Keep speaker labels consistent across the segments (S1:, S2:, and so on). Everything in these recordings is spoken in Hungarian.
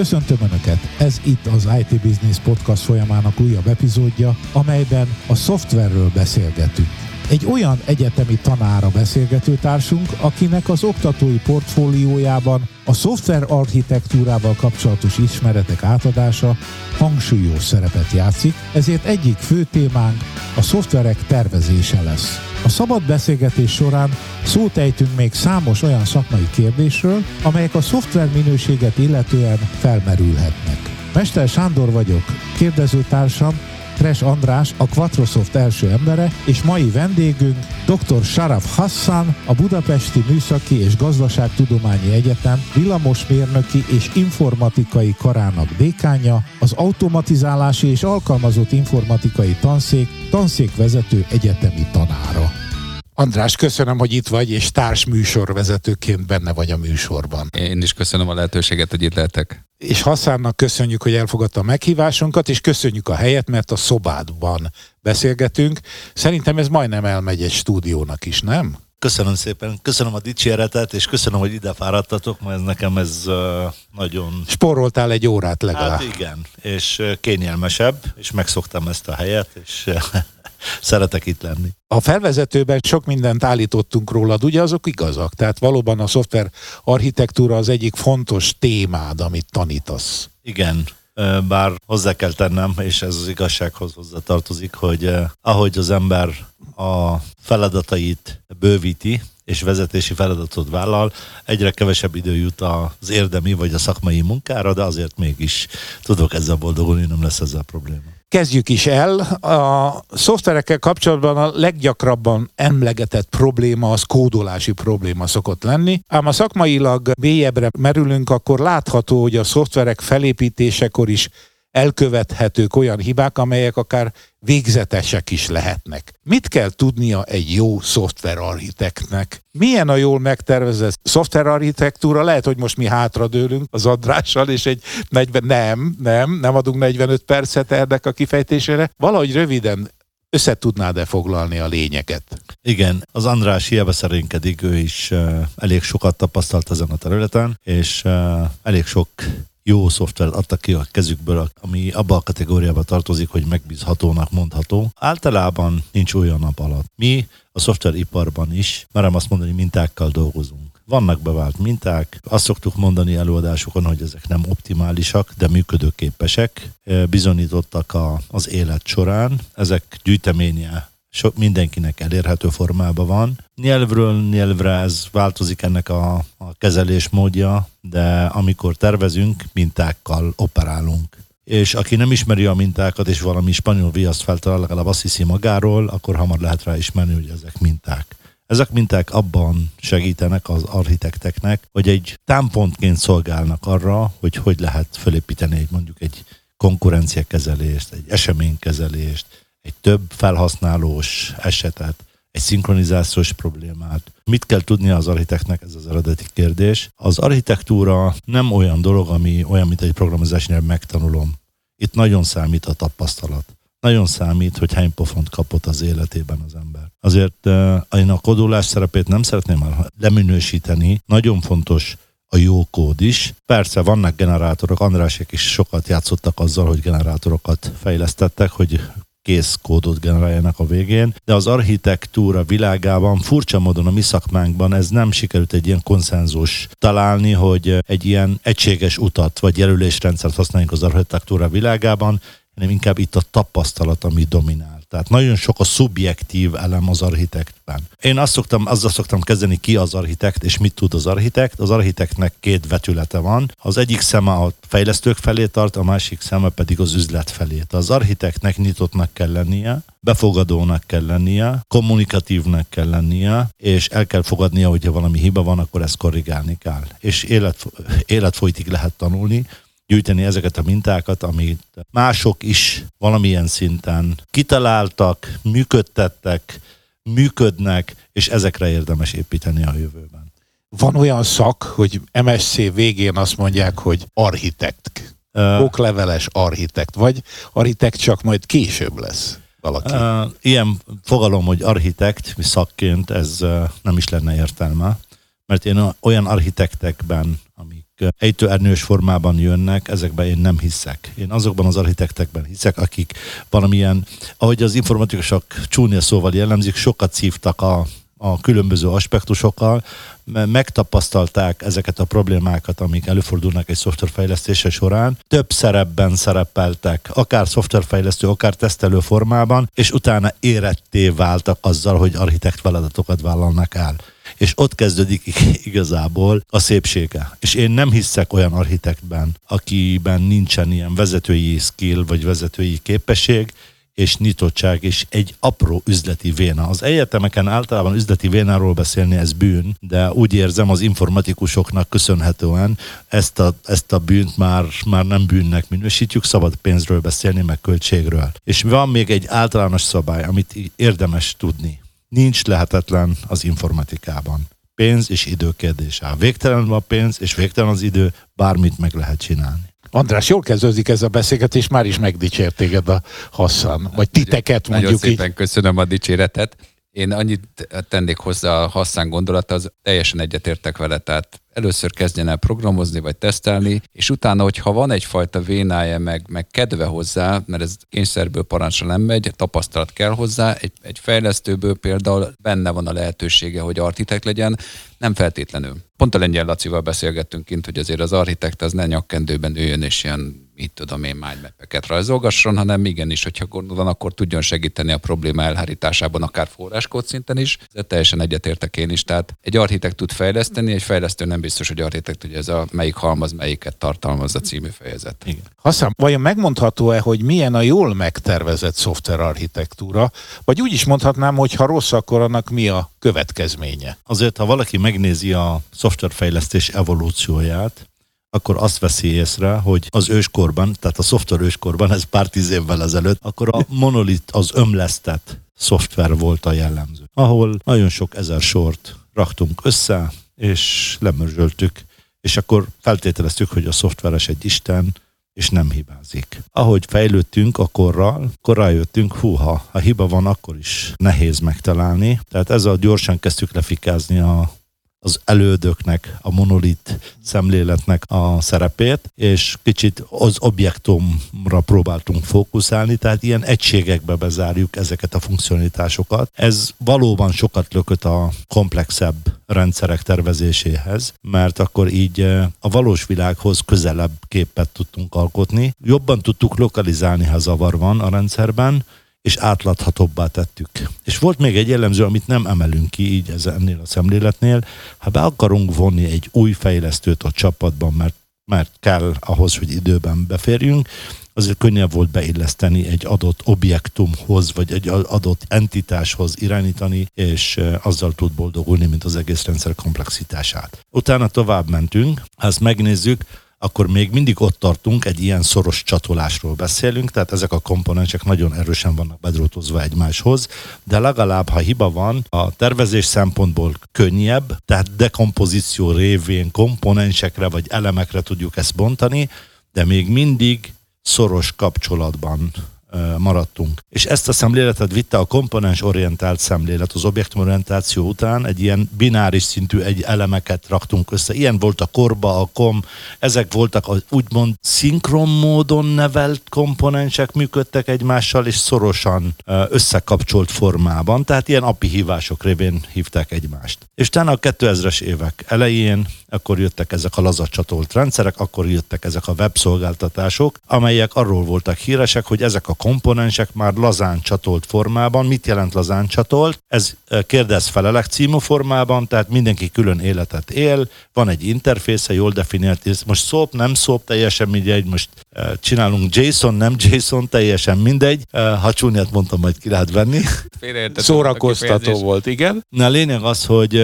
S1: Köszöntöm Önöket! Ez itt az IT Business Podcast folyamának újabb epizódja, amelyben a szoftverről beszélgetünk. Egy olyan egyetemi tanára beszélgető társunk, akinek az oktatói portfóliójában a szoftver architektúrával kapcsolatos ismeretek átadása hangsúlyos szerepet játszik, ezért egyik fő témánk a szoftverek tervezése lesz. A szabad beszélgetés során szót ejtünk még számos olyan szakmai kérdésről, amelyek a szoftver minőséget illetően felmerülhetnek. Mester Sándor vagyok, kérdezőtársam Kres András, a Quattrosoft első embere, és mai vendégünk dr. Sharaf Hassan, a Budapesti Műszaki és Gazdaságtudományi Egyetem villamosmérnöki és informatikai karának dékánya, az automatizálási és alkalmazott informatikai tanszék tanszékvezető egyetemi tanára. András, köszönöm, hogy itt vagy, és társ műsorvezetőként benne vagy a műsorban.
S2: Én is köszönöm a lehetőséget, hogy itt lehetek.
S1: És Hasszánnak köszönjük, hogy elfogadta a meghívásunkat, és köszönjük a helyet, mert a szobádban beszélgetünk. Szerintem ez majdnem elmegy egy stúdiónak is, nem?
S3: Köszönöm szépen, köszönöm a dicséretet, és köszönöm, hogy ide fáradtatok, mert ez nekem ez nagyon...
S1: Sporoltál egy órát legalább.
S3: Hát igen, és kényelmesebb, és megszoktam ezt a helyet, és szeretek itt lenni.
S1: A felvezetőben sok mindent állítottunk rólad, ugye azok igazak? Tehát valóban a szoftver architektúra az egyik fontos témád, amit tanítasz.
S3: Igen, bár hozzá kell tennem, és ez az igazsághoz hozzá tartozik, hogy ahogy az ember a feladatait bővíti, és vezetési feladatot vállal, egyre kevesebb idő jut az érdemi vagy a szakmai munkára, de azért mégis tudok ezzel boldogulni, nem lesz ezzel probléma.
S1: Kezdjük is el. A szoftverekkel kapcsolatban a leggyakrabban emlegetett probléma az kódolási probléma szokott lenni, ám a szakmailag mélyebbre merülünk, akkor látható, hogy a szoftverek felépítésekor is elkövethetők olyan hibák, amelyek akár végzetesek is lehetnek. Mit kell tudnia egy jó szoftverarchitektnek? Milyen a jól megtervezett szoftverarchitektúra? Lehet, hogy most mi hátradőlünk az adrással, és egy 40, nem, nem, nem adunk 45 percet ennek a kifejtésére. Valahogy röviden össze tudnád-e foglalni a lényeket?
S3: Igen, az András hiába szerénkedik, ő is uh, elég sokat tapasztalt ezen a területen, és uh, elég sok jó szoftvert adtak ki a kezükből, ami abba a kategóriába tartozik, hogy megbízhatónak mondható. Általában nincs olyan nap alatt. Mi a szoftveriparban is, merem azt mondani, mintákkal dolgozunk. Vannak bevált minták, azt szoktuk mondani előadásokon, hogy ezek nem optimálisak, de működőképesek, bizonyítottak az élet során. Ezek gyűjteménye sok mindenkinek elérhető formában van. Nyelvről nyelvre ez változik ennek a, a kezelés módja, de amikor tervezünk, mintákkal operálunk. És aki nem ismeri a mintákat, és valami spanyol viaszt feltalál, legalább azt hiszi magáról, akkor hamar lehet rá ismerni, hogy ezek minták. Ezek minták abban segítenek az architekteknek, hogy egy támpontként szolgálnak arra, hogy hogy lehet fölépíteni egy mondjuk egy konkurenciakezelést, egy eseménykezelést, egy több felhasználós esetet, egy szinkronizációs problémát. Mit kell tudnia az architektnek, ez az eredeti kérdés. Az architektúra nem olyan dolog, ami olyan, mint egy programozási nyelv megtanulom. Itt nagyon számít a tapasztalat. Nagyon számít, hogy hány pofont kapott az életében az ember. Azért uh, én a kodolás szerepét nem szeretném leminősíteni. Nagyon fontos a jó kód is. Persze vannak generátorok, Andrásék is sokat játszottak azzal, hogy generátorokat fejlesztettek, hogy kész kódot generáljanak a végén, de az architektúra világában furcsa módon a mi szakmánkban ez nem sikerült egy ilyen konszenzus találni, hogy egy ilyen egységes utat vagy jelölésrendszert használjunk az architektúra világában, hanem inkább itt a tapasztalat, ami dominál. Tehát nagyon sok a szubjektív elem az architektben. Én azt szoktam, azzal szoktam kezdeni, ki az architekt, és mit tud az architekt. Az architektnek két vetülete van. Az egyik szeme a fejlesztők felé tart, a másik szeme pedig az üzlet felé. Az architektnek nyitottnak kell lennie, befogadónak kell lennie, kommunikatívnak kell lennie, és el kell fogadnia, hogyha valami hiba van, akkor ezt korrigálni kell. És élet, életfolytig lehet tanulni, gyűjteni ezeket a mintákat, amit mások is valamilyen szinten kitaláltak, működtettek, működnek, és ezekre érdemes építeni a jövőben.
S1: Van olyan szak, hogy MSC végén azt mondják, hogy architekt. Uh, okleveles architekt, vagy architekt csak majd később lesz valaki. Uh,
S3: ilyen fogalom, hogy architekt, szakként, ez uh, nem is lenne értelme, mert én olyan architektekben, amik ejtőernyős formában jönnek, ezekben én nem hiszek. Én azokban az architektekben hiszek, akik valamilyen, ahogy az informatikusok csúnya szóval jellemzik, sokat szívtak a a különböző aspektusokkal, megtapasztalták ezeket a problémákat, amik előfordulnak egy szoftverfejlesztése során, több szerepben szerepeltek, akár szoftverfejlesztő, akár tesztelő formában, és utána éretté váltak azzal, hogy architekt feladatokat vállalnak el. És ott kezdődik igazából a szépsége. És én nem hiszek olyan architektben, akiben nincsen ilyen vezetői skill vagy vezetői képesség, és nyitottság, és egy apró üzleti véna. Az egyetemeken általában üzleti vénáról beszélni ez bűn, de úgy érzem az informatikusoknak köszönhetően ezt a, ezt a bűnt már, már nem bűnnek minősítjük, szabad pénzről beszélni, meg költségről. És van még egy általános szabály, amit érdemes tudni. Nincs lehetetlen az informatikában pénz és idő kérdése. Végtelen a pénz és végtelen az idő, bármit meg lehet csinálni.
S1: András, jól kezdődik ez a beszélgetés, már is megdicsért téged a Hassan, vagy titeket mondjuk
S2: Nagyon szépen így. köszönöm a dicséretet. Én annyit tennék hozzá a Hassan gondolat, az teljesen egyetértek vele, tehát először kezdjen el programozni vagy tesztelni, és utána, hogyha van egyfajta vénája, meg, meg kedve hozzá, mert ez kényszerből parancsra nem megy, tapasztalat kell hozzá, egy, egy fejlesztőből például benne van a lehetősége, hogy architekt legyen, nem feltétlenül. Pont a Lengyel Lacival beszélgettünk kint, hogy azért az architekt az ne nyakkendőben üljön és ilyen mit tudom én, mindmap rajzolgasson, hanem igenis, hogyha gond van, akkor tudjon segíteni a probléma elhárításában, akár forráskód szinten is. Ez teljesen egyetértek én is. Tehát egy architekt tud fejleszteni, egy fejlesztő nem biztos, hogy architekt, hogy ez a melyik halmaz, melyiket tartalmaz a című fejezet.
S1: Igen. Hassan, vajon megmondható-e, hogy milyen a jól megtervezett szoftverarchitektúra, vagy úgy is mondhatnám, hogy ha rossz, akkor annak mi a következménye?
S3: Azért, ha valaki megnézi a szoftverfejlesztés evolúcióját, akkor azt veszi észre, hogy az őskorban, tehát a szoftver őskorban, ez pár tíz évvel ezelőtt, akkor a monolit, az ömlesztett szoftver volt a jellemző. Ahol nagyon sok ezer sort raktunk össze, és lemörzsöltük, és akkor feltételeztük, hogy a szoftveres egy isten, és nem hibázik. Ahogy fejlődtünk a korral, akkor rájöttünk, húha, ha hiba van, akkor is nehéz megtalálni. Tehát ezzel gyorsan kezdtük lefikázni a az elődöknek, a monolit szemléletnek a szerepét, és kicsit az objektumra próbáltunk fókuszálni, tehát ilyen egységekbe bezárjuk ezeket a funkcionalitásokat. Ez valóban sokat lökött a komplexebb rendszerek tervezéséhez, mert akkor így eh, a valós világhoz közelebb képet tudtunk alkotni. Jobban tudtuk lokalizálni, ha zavar van a rendszerben, és átláthatóbbá tettük. És volt még egy jellemző, amit nem emelünk ki így ez, ennél a szemléletnél, ha be akarunk vonni egy új fejlesztőt a csapatban, mert, mert kell ahhoz, hogy időben beférjünk, azért könnyebb volt beilleszteni egy adott objektumhoz, vagy egy adott entitáshoz irányítani, és azzal tud boldogulni, mint az egész rendszer komplexitását. Utána tovább mentünk, ha ezt megnézzük, akkor még mindig ott tartunk, egy ilyen szoros csatolásról beszélünk, tehát ezek a komponensek nagyon erősen vannak bedrótozva egymáshoz, de legalább, ha hiba van, a tervezés szempontból könnyebb, tehát dekompozíció révén komponensekre vagy elemekre tudjuk ezt bontani, de még mindig szoros kapcsolatban maradtunk. És ezt a szemléletet vitte a komponens orientált szemlélet, az objektumorientáció után egy ilyen bináris szintű egy elemeket raktunk össze. Ilyen volt a korba, a kom, ezek voltak az úgymond szinkron módon nevelt komponensek működtek egymással, és szorosan összekapcsolt formában, tehát ilyen API hívások révén hívták egymást. És utána a 2000-es évek elején akkor jöttek ezek a lazacsatolt rendszerek, akkor jöttek ezek a webszolgáltatások, amelyek arról voltak híresek, hogy ezek a komponensek már lazán csatolt formában. Mit jelent lazán csatolt? Ez e, kérdez-felelek című formában, tehát mindenki külön életet él, van egy interfésze, jól definiált, most szop, nem szop, teljesen mindegy, most csinálunk JSON, nem JSON, teljesen mindegy. Ha csúnyát mondtam, majd ki lehet venni.
S1: Szórakoztató volt, igen.
S3: Na, a lényeg az, hogy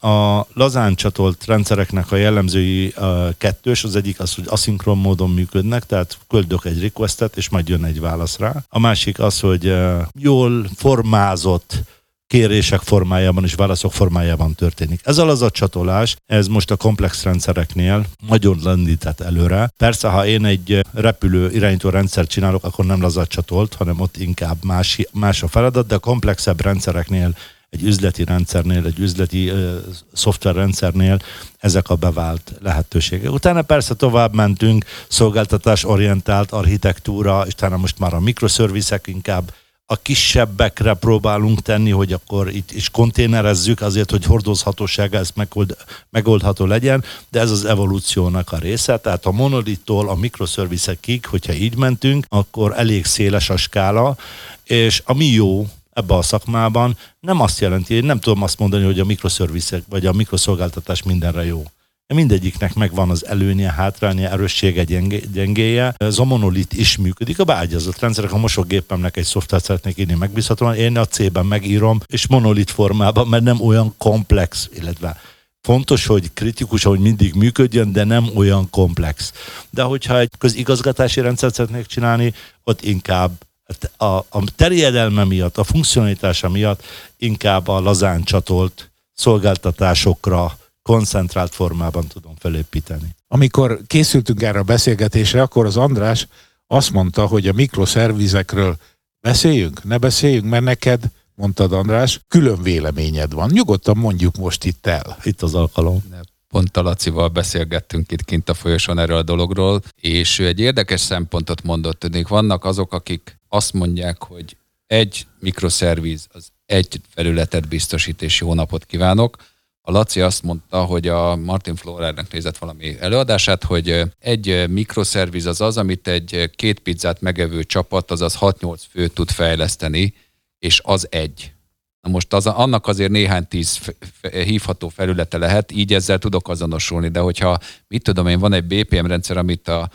S3: a lazán csatolt rendszereknek a jellemzői kettős, az egyik az, hogy aszinkron módon működnek, tehát küldök egy requestet, és majd jön egy válasz rá. A másik az, hogy jól formázott kérések formájában és válaszok formájában történik. Ez az a csatolás, ez most a komplex rendszereknél nagyon lendített előre. Persze, ha én egy repülő irányító rendszer csinálok, akkor nem lazat csatolt, hanem ott inkább más, más a feladat, de a komplexebb rendszereknél egy üzleti rendszernél, egy üzleti uh, szoftverrendszernél ezek a bevált lehetőségek. Utána persze tovább mentünk, szolgáltatás orientált architektúra, és utána most már a mikroszervizek inkább a kisebbekre próbálunk tenni, hogy akkor itt is konténerezzük azért, hogy hordozhatósága ezt megold, megoldható legyen, de ez az evolúciónak a része, tehát a monolittól a mikroszervizekig, hogyha így mentünk, akkor elég széles a skála, és ami jó ebbe a szakmában nem azt jelenti, én nem tudom azt mondani, hogy a mikroszervizek vagy a mikroszolgáltatás mindenre jó mindegyiknek megvan az előnye, hátránya, erőssége, gyengé, gyengéje. Ez a monolit is működik. A beágyazott rendszerek, a mosógépemnek egy szoftvert szeretnék írni megbízhatóan, én a C-ben megírom, és monolit formában, mert nem olyan komplex, illetve Fontos, hogy kritikus, hogy mindig működjön, de nem olyan komplex. De hogyha egy közigazgatási rendszert szeretnék csinálni, ott inkább a, a terjedelme miatt, a funkcionalitása miatt inkább a lazán csatolt szolgáltatásokra koncentrált formában tudom felépíteni.
S1: Amikor készültünk erre a beszélgetésre, akkor az András azt mondta, hogy a mikroszervizekről beszéljünk, ne beszéljünk, mert neked, mondtad András, külön véleményed van. Nyugodtan mondjuk most itt el.
S3: Itt az alkalom.
S2: Pont a Lacival beszélgettünk itt kint a folyosón erről a dologról, és ő egy érdekes szempontot mondott, hogy vannak azok, akik azt mondják, hogy egy mikroszerviz az egy felületet biztosít, és jó napot kívánok, a Laci azt mondta, hogy a Martin Florernek nézett valami előadását, hogy egy mikroszerviz az az, amit egy két pizzát megevő csapat, azaz 6-8 fő tud fejleszteni, és az egy. Na most az, annak azért néhány tíz hívható felülete lehet, így ezzel tudok azonosulni, de hogyha, mit tudom én, van egy BPM rendszer, amit a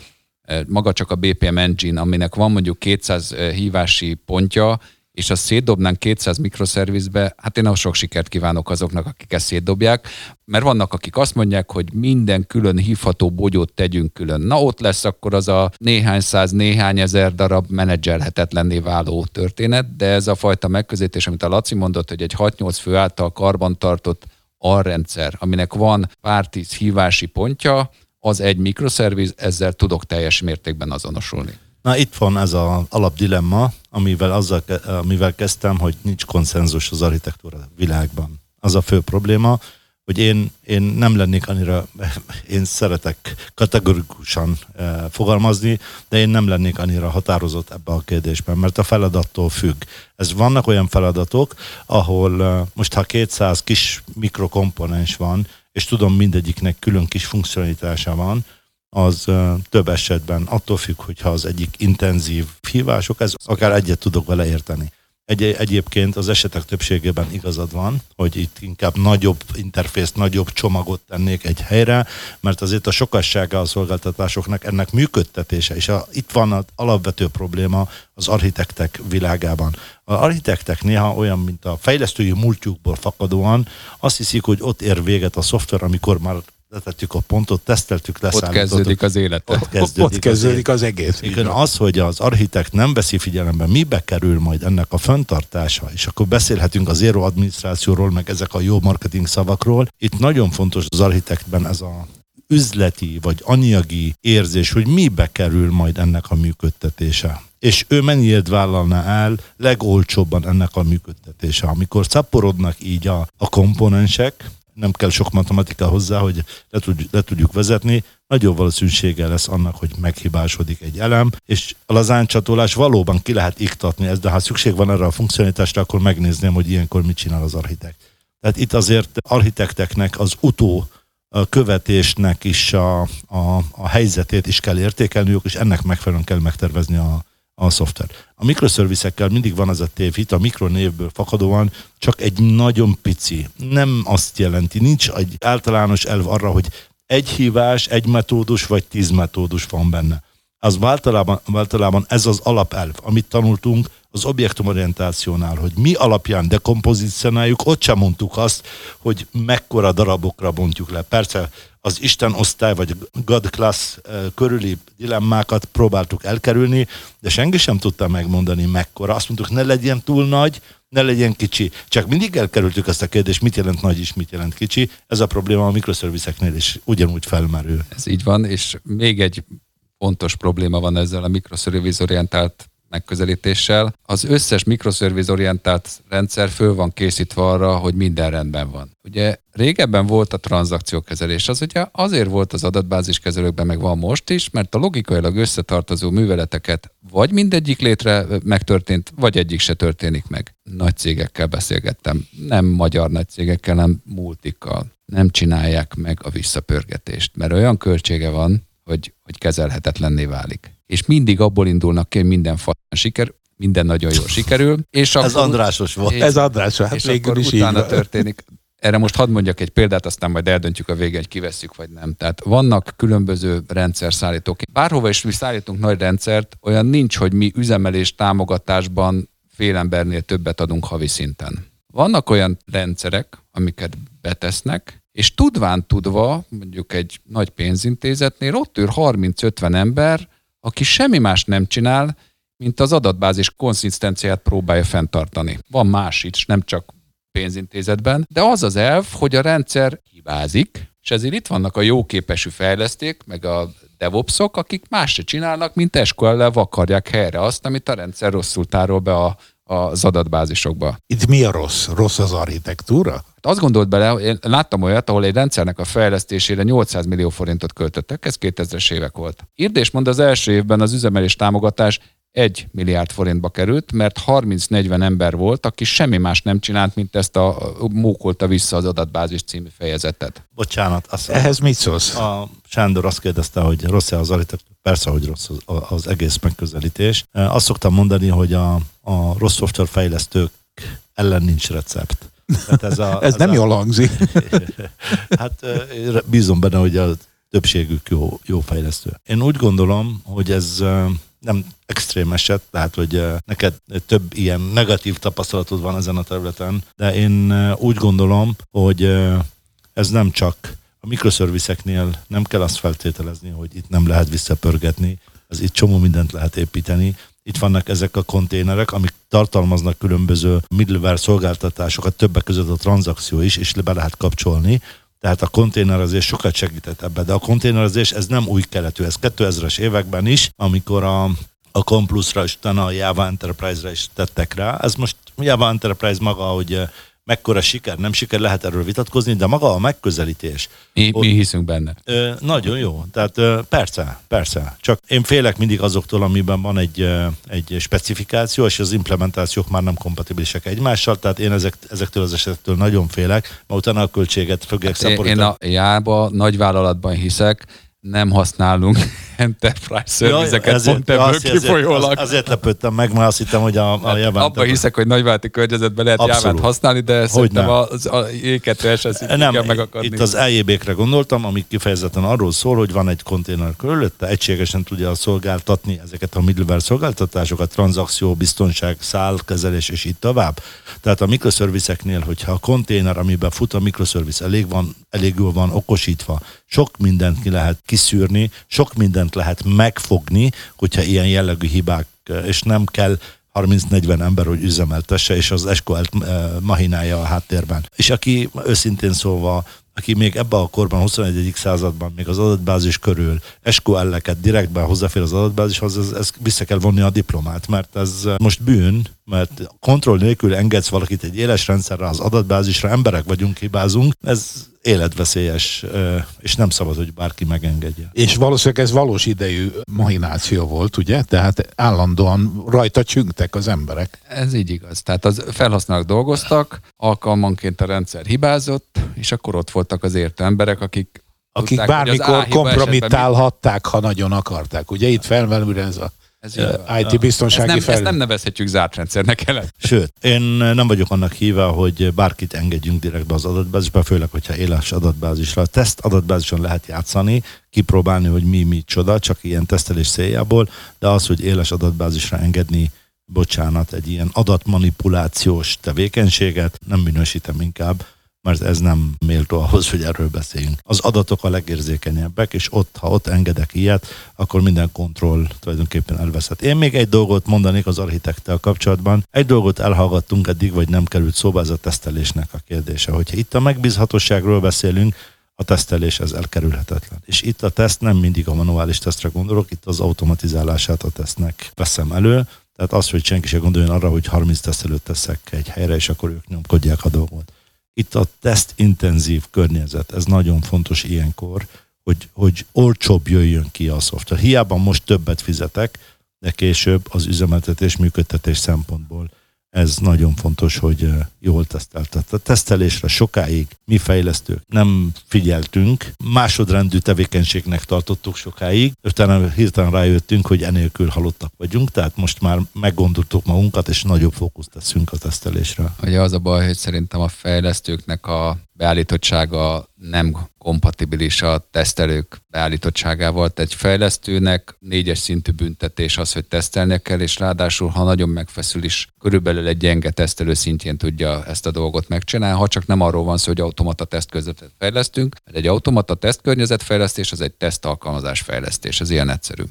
S2: maga csak a BPM engine, aminek van mondjuk 200 hívási pontja, és azt szétdobnánk 200 mikroszervizbe, hát én a sok sikert kívánok azoknak, akik ezt szétdobják, mert vannak, akik azt mondják, hogy minden külön hívható bogyót tegyünk külön. Na ott lesz akkor az a néhány száz, néhány ezer darab menedzselhetetlenné váló történet, de ez a fajta megközelítés, amit a Laci mondott, hogy egy 6-8 fő által karbantartott alrendszer, aminek van pár tíz hívási pontja, az egy mikroszerviz, ezzel tudok teljes mértékben azonosulni.
S3: Na itt van ez az alapdilemma, amivel, azzal, amivel kezdtem, hogy nincs konszenzus az architektúra világban. Az a fő probléma, hogy én, én nem lennék annyira, én szeretek kategorikusan eh, fogalmazni, de én nem lennék annyira határozott ebbe a kérdésben, mert a feladattól függ. Ez vannak olyan feladatok, ahol eh, most ha 200 kis mikrokomponens van, és tudom mindegyiknek külön kis funkcionalitása van, az több esetben attól függ, hogyha az egyik intenzív hívások, ez akár egyet tudok vele érteni. Egy, egyébként az esetek többségében igazad van, hogy itt inkább nagyobb interfészt, nagyobb csomagot tennék egy helyre, mert azért a sokassága a szolgáltatásoknak ennek működtetése, és itt van az alapvető probléma az architektek világában. Az architektek néha olyan, mint a fejlesztői múltjukból fakadóan, azt hiszik, hogy ott ér véget a szoftver, amikor már letettük a pontot, teszteltük,
S2: leszállítottuk. Ott kezdődik az élet.
S1: Ott kezdődik, ott kezdődik az, az egész.
S3: Igen, az, hogy az architekt nem veszi figyelembe, mibe kerül majd ennek a föntartása, és akkor beszélhetünk az zero adminisztrációról, meg ezek a jó marketing szavakról. Itt nagyon fontos az architektben ez a üzleti vagy anyagi érzés, hogy mibe kerül majd ennek a működtetése. És ő mennyiért vállalná el legolcsóbban ennek a működtetése. Amikor szaporodnak így a, a komponensek, nem kell sok matematika hozzá, hogy le, tud, le tudjuk vezetni, nagyobb valószínűsége lesz annak, hogy meghibásodik egy elem, és a lazáncsatolás valóban ki lehet iktatni ezt, de ha szükség van erre a funkcionalitásra, akkor megnézném, hogy ilyenkor mit csinál az architekt. Tehát itt azért architekteknek az utó a követésnek is a, a, a helyzetét is kell értékelniük, és ennek megfelelően kell megtervezni a, a szoftver. A mikroszervizekkel mindig van az a tévhit, a mikronévből fakadóan csak egy nagyon pici. Nem azt jelenti, nincs egy általános elv arra, hogy egy hívás, egy metódus vagy tíz metódus van benne. Az általában, általában ez az alapelv, amit tanultunk az objektumorientációnál, hogy mi alapján dekompozícionáljuk, ott sem mondtuk azt, hogy mekkora darabokra bontjuk le. Persze az Isten osztály vagy God class eh, körüli dilemmákat próbáltuk elkerülni, de senki sem tudta megmondani mekkora. Azt mondtuk, ne legyen túl nagy, ne legyen kicsi. Csak mindig elkerültük ezt a kérdést, mit jelent nagy és mit jelent kicsi. Ez a probléma a mikroszervizeknél is ugyanúgy felmerül.
S2: Ez így van, és még egy fontos probléma van ezzel a mikroszervizorientált megközelítéssel. Az összes mikroszerviz orientált rendszer föl van készítve arra, hogy minden rendben van. Ugye régebben volt a tranzakciókezelés, az ugye azért volt az adatbázis kezelőkben, meg van most is, mert a logikailag összetartozó műveleteket vagy mindegyik létre megtörtént, vagy egyik se történik meg. Nagy cégekkel beszélgettem, nem magyar nagy cégekkel, hanem multikkal. Nem csinálják meg a visszapörgetést, mert olyan költsége van, hogy, hogy kezelhetetlenné válik. És mindig abból indulnak ki, hogy minden fa siker, minden nagyon jól sikerül. És
S3: Ez akkor, Andrásos volt.
S1: És, Ez Andrásos, hát
S2: és végül is utána így történik. Erre most hadd mondjak egy példát, aztán majd eldöntjük a végén, hogy kivesszük vagy nem. Tehát vannak különböző rendszerszállítók. Bárhova is mi szállítunk nagy rendszert, olyan nincs, hogy mi üzemelés támogatásban fél embernél többet adunk havi szinten. Vannak olyan rendszerek, amiket betesznek, és tudván tudva, mondjuk egy nagy pénzintézetnél ott ül 30-50 ember, aki semmi más nem csinál, mint az adatbázis konszisztenciát próbálja fenntartani. Van más is, nem csak pénzintézetben, de az az elv, hogy a rendszer hibázik, és ezért itt vannak a jóképesű fejleszték, meg a DevOpsok, akik más se csinálnak, mint SQL-lel vakarják helyre azt, amit a rendszer rosszul tárol be a, az adatbázisokba.
S1: Itt mi a rossz? Rossz az architektúra? Hát
S2: azt gondolt bele, én láttam olyat, ahol egy rendszernek a fejlesztésére 800 millió forintot költöttek, ez 2000-es évek volt. Írd és mond az első évben az üzemelés támogatás 1 milliárd forintba került, mert 30-40 ember volt, aki semmi más nem csinált, mint ezt a mókolta vissza az adatbázis című fejezetet.
S3: Bocsánat. Azt
S1: Ehhez mit szólsz?
S3: A Sándor azt kérdezte, hogy rossz-e az architektúra. Persze, hogy rossz az, az egész megközelítés. Azt szoktam mondani, hogy a, a rossz szoftverfejlesztők ellen nincs recept.
S1: Tehát ez a, ez, ez nem a, jól hangzik.
S3: hát bízom benne, hogy a többségük jó, jó fejlesztő. Én úgy gondolom, hogy ez nem extrém eset, tehát hogy neked több ilyen negatív tapasztalatod van ezen a területen, de én úgy gondolom, hogy ez nem csak a mikroszerviszeknél nem kell azt feltételezni, hogy itt nem lehet visszapörgetni, az itt csomó mindent lehet építeni. Itt vannak ezek a konténerek, amik tartalmaznak különböző middleware szolgáltatásokat, többek között a tranzakció is, és be lehet kapcsolni. Tehát a konténerezés sokat segített ebbe, de a konténerezés ez nem új keletű, ez 2000-es években is, amikor a, a Complusra és utána a Java Enterprise-ra is tettek rá. Ez most Java Enterprise maga, hogy mekkora siker, nem siker, lehet erről vitatkozni, de maga a megközelítés.
S2: Mi, ott, mi hiszünk benne.
S3: Ö, nagyon jó, tehát ö, persze, persze. Csak én félek mindig azoktól, amiben van egy, ö, egy specifikáció, és az implementációk már nem kompatibilisek egymással, tehát én ezek, ezektől az esetektől nagyon félek, mert utána a költséget fogják hát
S2: Én a jába nagyvállalatban hiszek, nem használunk enterprise szervizeket ja, pont ebből kifolyólag.
S3: Azért, azért lepődtem meg, mert azt hittem, hogy a, a hát
S2: Abba hiszek, hogy nagyválti környezetben lehet Abszolút. jávát használni, de hogy szerintem az, a J2S nem, kell megakadni.
S3: Itt az EJB-kre gondoltam, ami kifejezetten arról szól, hogy van egy konténer körülötte, egységesen tudja szolgáltatni ezeket a middleware szolgáltatásokat, tranzakció, biztonság, szálkezelés és így tovább. Tehát a mikroszervizeknél, hogyha a konténer, amiben fut a mikroszerviz, elég, van, elég jól van okosítva, sok mindent ki lehet kiszűrni, sok mindent lehet megfogni, hogyha ilyen jellegű hibák, és nem kell 30-40 ember, hogy üzemeltesse, és az SQL eh, mahinálja a háttérben. És aki őszintén szólva aki még ebben a korban, 21. században még az adatbázis körül SQL-eket direktben hozzáfér az adatbázishoz, ez, ez vissza kell vonni a diplomát, mert ez most bűn, mert kontroll nélkül engedsz valakit egy éles rendszerre az adatbázisra, emberek vagyunk, hibázunk, ez életveszélyes, és nem szabad, hogy bárki megengedje.
S1: És valószínűleg ez valós idejű mahináció volt, ugye? Tehát állandóan rajta csüngtek az emberek.
S2: Ez így igaz. Tehát az felhasználók dolgoztak, alkalmanként a rendszer hibázott, és akkor ott voltak az értő emberek, akik
S1: akik tudták, bármikor kompromittálhatták, ha nagyon akarták. Ugye itt felmerül ez a ez IT biztonsági
S2: ezt nem, ezt nem nevezhetjük zárt rendszernek el.
S3: Sőt, én nem vagyok annak híve, hogy bárkit engedjünk direktbe az adatbázisba, főleg, hogyha éles adatbázisra. A teszt adatbázison lehet játszani, kipróbálni, hogy mi, mi csoda, csak ilyen tesztelés céljából, de az, hogy éles adatbázisra engedni bocsánat, egy ilyen adatmanipulációs tevékenységet nem minősítem inkább, mert ez nem méltó ahhoz, hogy erről beszéljünk. Az adatok a legérzékenyebbek, és ott, ha ott engedek ilyet, akkor minden kontroll tulajdonképpen elveszett. Én még egy dolgot mondanék az architektel kapcsolatban. Egy dolgot elhallgattunk eddig, vagy nem került szóba, ez a tesztelésnek a kérdése. Hogyha itt a megbízhatóságról beszélünk, a tesztelés ez elkerülhetetlen. És itt a teszt nem mindig a manuális tesztre gondolok, itt az automatizálását a tesznek veszem elő, Tehát az, hogy senki se gondoljon arra, hogy 30 tesztelőt teszek egy helyre, és akkor ők nyomkodják a dolgot. Itt a tesztintenzív környezet, ez nagyon fontos ilyenkor, hogy, hogy olcsóbb jöjjön ki a szoftver. Hiába most többet fizetek, de később az üzemeltetés, működtetés szempontból ez nagyon fontos, hogy jól tesztelt. Tehát a tesztelésre sokáig mi fejlesztők nem figyeltünk, másodrendű tevékenységnek tartottuk sokáig, utána hirtelen rájöttünk, hogy enélkül halottak vagyunk, tehát most már meggondoltuk magunkat, és nagyobb fókuszt teszünk a tesztelésre.
S2: Ugye az a baj, hogy szerintem a fejlesztőknek a beállítottsága nem kompatibilis a tesztelők beállítottságával. Tehát egy fejlesztőnek négyes szintű büntetés az, hogy tesztelnie kell, és ráadásul, ha nagyon megfeszül is, körülbelül egy gyenge tesztelő szintjén tudja ezt a dolgot megcsinálni, ha csak nem arról van szó, hogy automata tesztkörnyezetet fejlesztünk, mert egy automata tesztkörnyezet fejlesztés az egy tesztalkalmazás fejlesztés, ez ilyen egyszerű.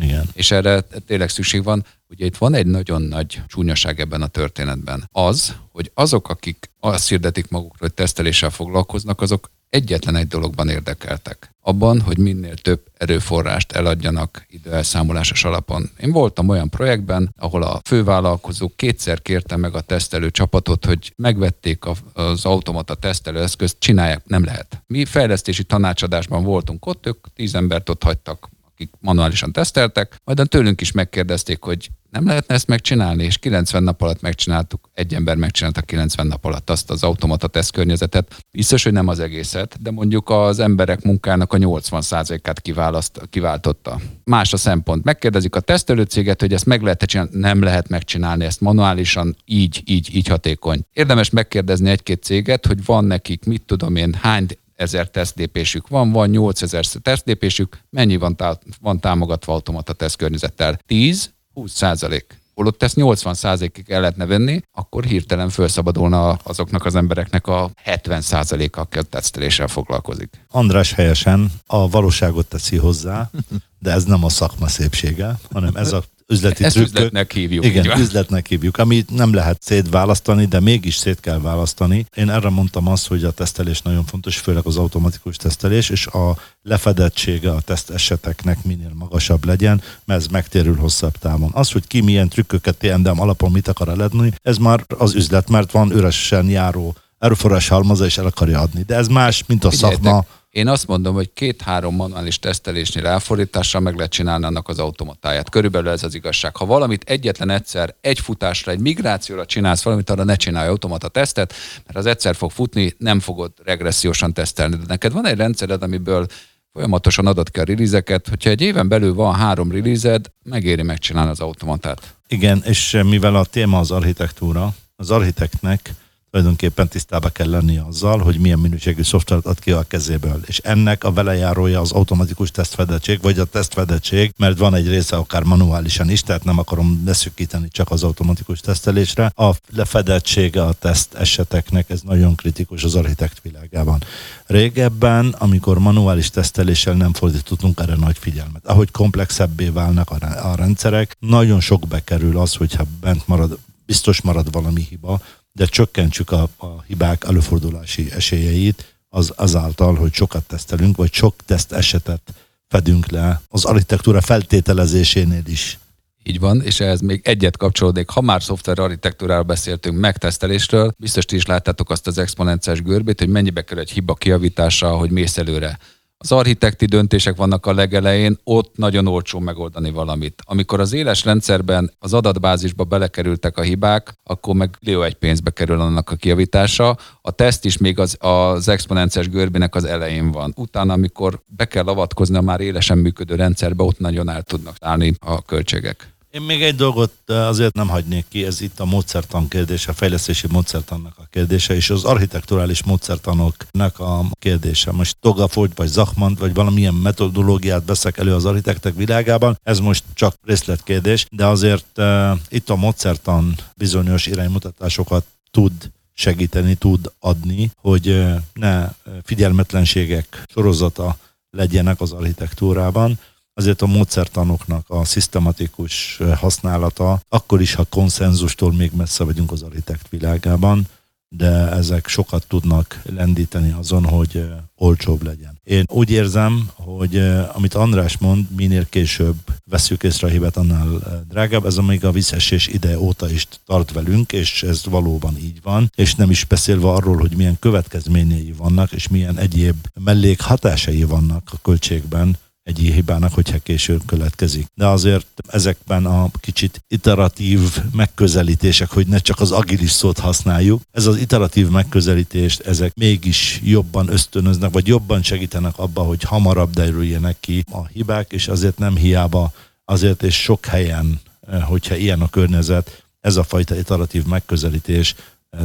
S3: Igen.
S2: És erre tényleg szükség van. Ugye itt van egy nagyon nagy csúnyaság ebben a történetben. Az, hogy azok, akik azt hirdetik magukra, hogy teszteléssel foglalkoznak, azok egyetlen egy dologban érdekeltek. Abban, hogy minél több erőforrást eladjanak időelszámolásos alapon. Én voltam olyan projektben, ahol a fővállalkozó kétszer kérte meg a tesztelő csapatot, hogy megvették az automata tesztelőeszközt, csinálják, nem lehet. Mi fejlesztési tanácsadásban voltunk ott, ők tíz embert ott hagytak akik manuálisan teszteltek, majd tőlünk is megkérdezték, hogy nem lehetne ezt megcsinálni, és 90 nap alatt megcsináltuk, egy ember megcsinálta 90 nap alatt azt az automata tesztkörnyezetet. Biztos, hogy nem az egészet, de mondjuk az emberek munkának a 80%-át kiválaszt, kiváltotta. Más a szempont. Megkérdezik a tesztelőcéget, hogy ezt meg lehet csinálni, nem lehet megcsinálni ezt manuálisan, így, így, így hatékony. Érdemes megkérdezni egy-két céget, hogy van nekik, mit tudom én, hány ezer tesztlépésük van, van 8000 tesztlépésük, mennyi van, tá- van támogatva automata tesztkörnyezettel? 10, 20 százalék holott ezt 80 százalékig el lehetne venni, akkor hirtelen felszabadulna azoknak az embereknek a 70 százaléka, aki a teszteléssel foglalkozik.
S3: András helyesen a valóságot teszi hozzá, de ez nem a szakma szépsége, hanem ez a üzleti
S2: Ezt
S3: trükkök.
S2: üzletnek hívjuk.
S3: Igen,
S2: így
S3: üzletnek hívjuk, amit nem lehet szétválasztani, de mégis szét kell választani. Én erre mondtam azt, hogy a tesztelés nagyon fontos, főleg az automatikus tesztelés, és a lefedettsége a teszt eseteknek minél magasabb legyen, mert ez megtérül hosszabb távon. Az, hogy ki milyen trükköket TNDM alapon mit akar eladni, ez már az üzlet, mert van üresen járó erőforrás halmaza, és el akarja adni. De ez más, mint a
S2: Figyeljetek,
S3: szakma.
S2: Én azt mondom, hogy két-három manuális tesztelésnél elfordítással meg lehet csinálni annak az automatáját. Körülbelül ez az igazság. Ha valamit egyetlen egyszer, egy futásra, egy migrációra csinálsz valamit, arra ne csinálj automata tesztet, mert az egyszer fog futni, nem fogod regressziósan tesztelni. De neked van egy rendszered, amiből folyamatosan adod ki a release-eket, hogyha egy éven belül van három release megéri megcsinálni az automatát.
S3: Igen, és mivel a téma az architektúra, az architektnek tulajdonképpen tisztába kell lenni azzal, hogy milyen minőségű szoftvert ad ki a kezéből. És ennek a velejárója az automatikus tesztfedettség, vagy a tesztfedettség, mert van egy része akár manuálisan is, tehát nem akarom leszűkíteni csak az automatikus tesztelésre. A lefedettsége a teszt eseteknek ez nagyon kritikus az architekt világában. Régebben, amikor manuális teszteléssel nem fordítottunk erre nagy figyelmet. Ahogy komplexebbé válnak a, rendszerek, nagyon sok bekerül az, hogyha bent marad, biztos marad valami hiba, de csökkentsük a, a hibák előfordulási esélyeit az, azáltal, hogy sokat tesztelünk, vagy sok teszt esetet fedünk le az architektúra feltételezésénél is.
S2: Így van, és ehhez még egyet kapcsolódik. Ha már szoftver architektúráról beszéltünk, megtesztelésről, biztos ti is láttátok azt az exponenciás görbét, hogy mennyibe kerül egy hiba kiavítása, hogy mész előre. Az architekti döntések vannak a legelején, ott nagyon olcsó megoldani valamit. Amikor az éles rendszerben az adatbázisba belekerültek a hibák, akkor meg Leo egy pénzbe kerül annak a kiavítása. A teszt is még az, az exponenciás görbének az elején van. Utána, amikor be kell avatkozni a már élesen működő rendszerbe, ott nagyon el tudnak állni a költségek.
S3: Én még egy dolgot azért nem hagynék ki, ez itt a módszertan kérdése, a fejlesztési módszertannak a kérdése, és az architekturális módszertanoknak a kérdése. Most Togafolt, vagy Zachmant, vagy valamilyen metodológiát veszek elő az architektek világában, ez most csak részletkérdés, de azért uh, itt a módszertan bizonyos iránymutatásokat tud segíteni, tud adni, hogy uh, ne figyelmetlenségek sorozata legyenek az architektúrában, azért a módszertanoknak a szisztematikus használata, akkor is, ha konszenzustól még messze vagyunk az architekt világában, de ezek sokat tudnak lendíteni azon, hogy olcsóbb legyen. Én úgy érzem, hogy amit András mond, minél később veszük észre a hibát, annál drágább. Ez még a visszaesés ide óta is tart velünk, és ez valóban így van. És nem is beszélve arról, hogy milyen következményei vannak, és milyen egyéb mellékhatásai vannak a költségben, egy hibának, hogyha később következik. De azért ezekben a kicsit iteratív megközelítések, hogy ne csak az agilis szót használjuk, ez az iteratív megközelítést, ezek mégis jobban ösztönöznek, vagy jobban segítenek abba, hogy hamarabb derüljenek ki a hibák, és azért nem hiába, azért és sok helyen, eh, hogyha ilyen a környezet, ez a fajta iteratív megközelítés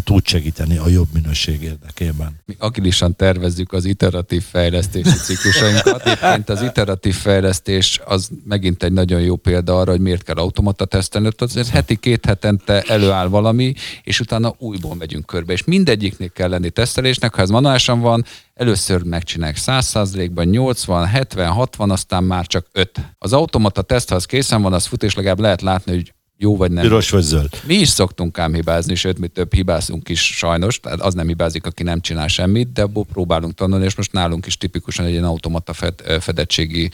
S3: tud segíteni a jobb minőség érdekében.
S2: Mi agilisan tervezzük az iteratív fejlesztési ciklusainkat. Egyébként az iteratív fejlesztés az megint egy nagyon jó példa arra, hogy miért kell automata tesztelni. Azért heti két hetente előáll valami, és utána újból megyünk körbe. És mindegyiknél kell lenni tesztelésnek, ha ez manuálisan van, először megcsinálják 100%-ban, 80, 70, 60, aztán már csak 5. Az automata teszt, ha az készen van, az fut, és legalább lehet látni, hogy jó vagy nem.
S3: Piros vagy zöld.
S2: Mi is szoktunk ám hibázni, sőt, mi több hibázunk is sajnos, tehát az nem hibázik, aki nem csinál semmit, de abból próbálunk tanulni, és most nálunk is tipikusan egy ilyen automata fedettségi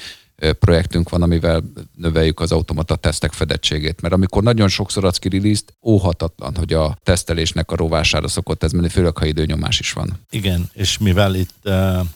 S2: projektünk van, amivel növeljük az automata tesztek fedettségét. Mert amikor nagyon sokszor adsz ki release óhatatlan, hogy a tesztelésnek a rovására szokott ez menni, főleg ha időnyomás is van.
S3: Igen, és mivel itt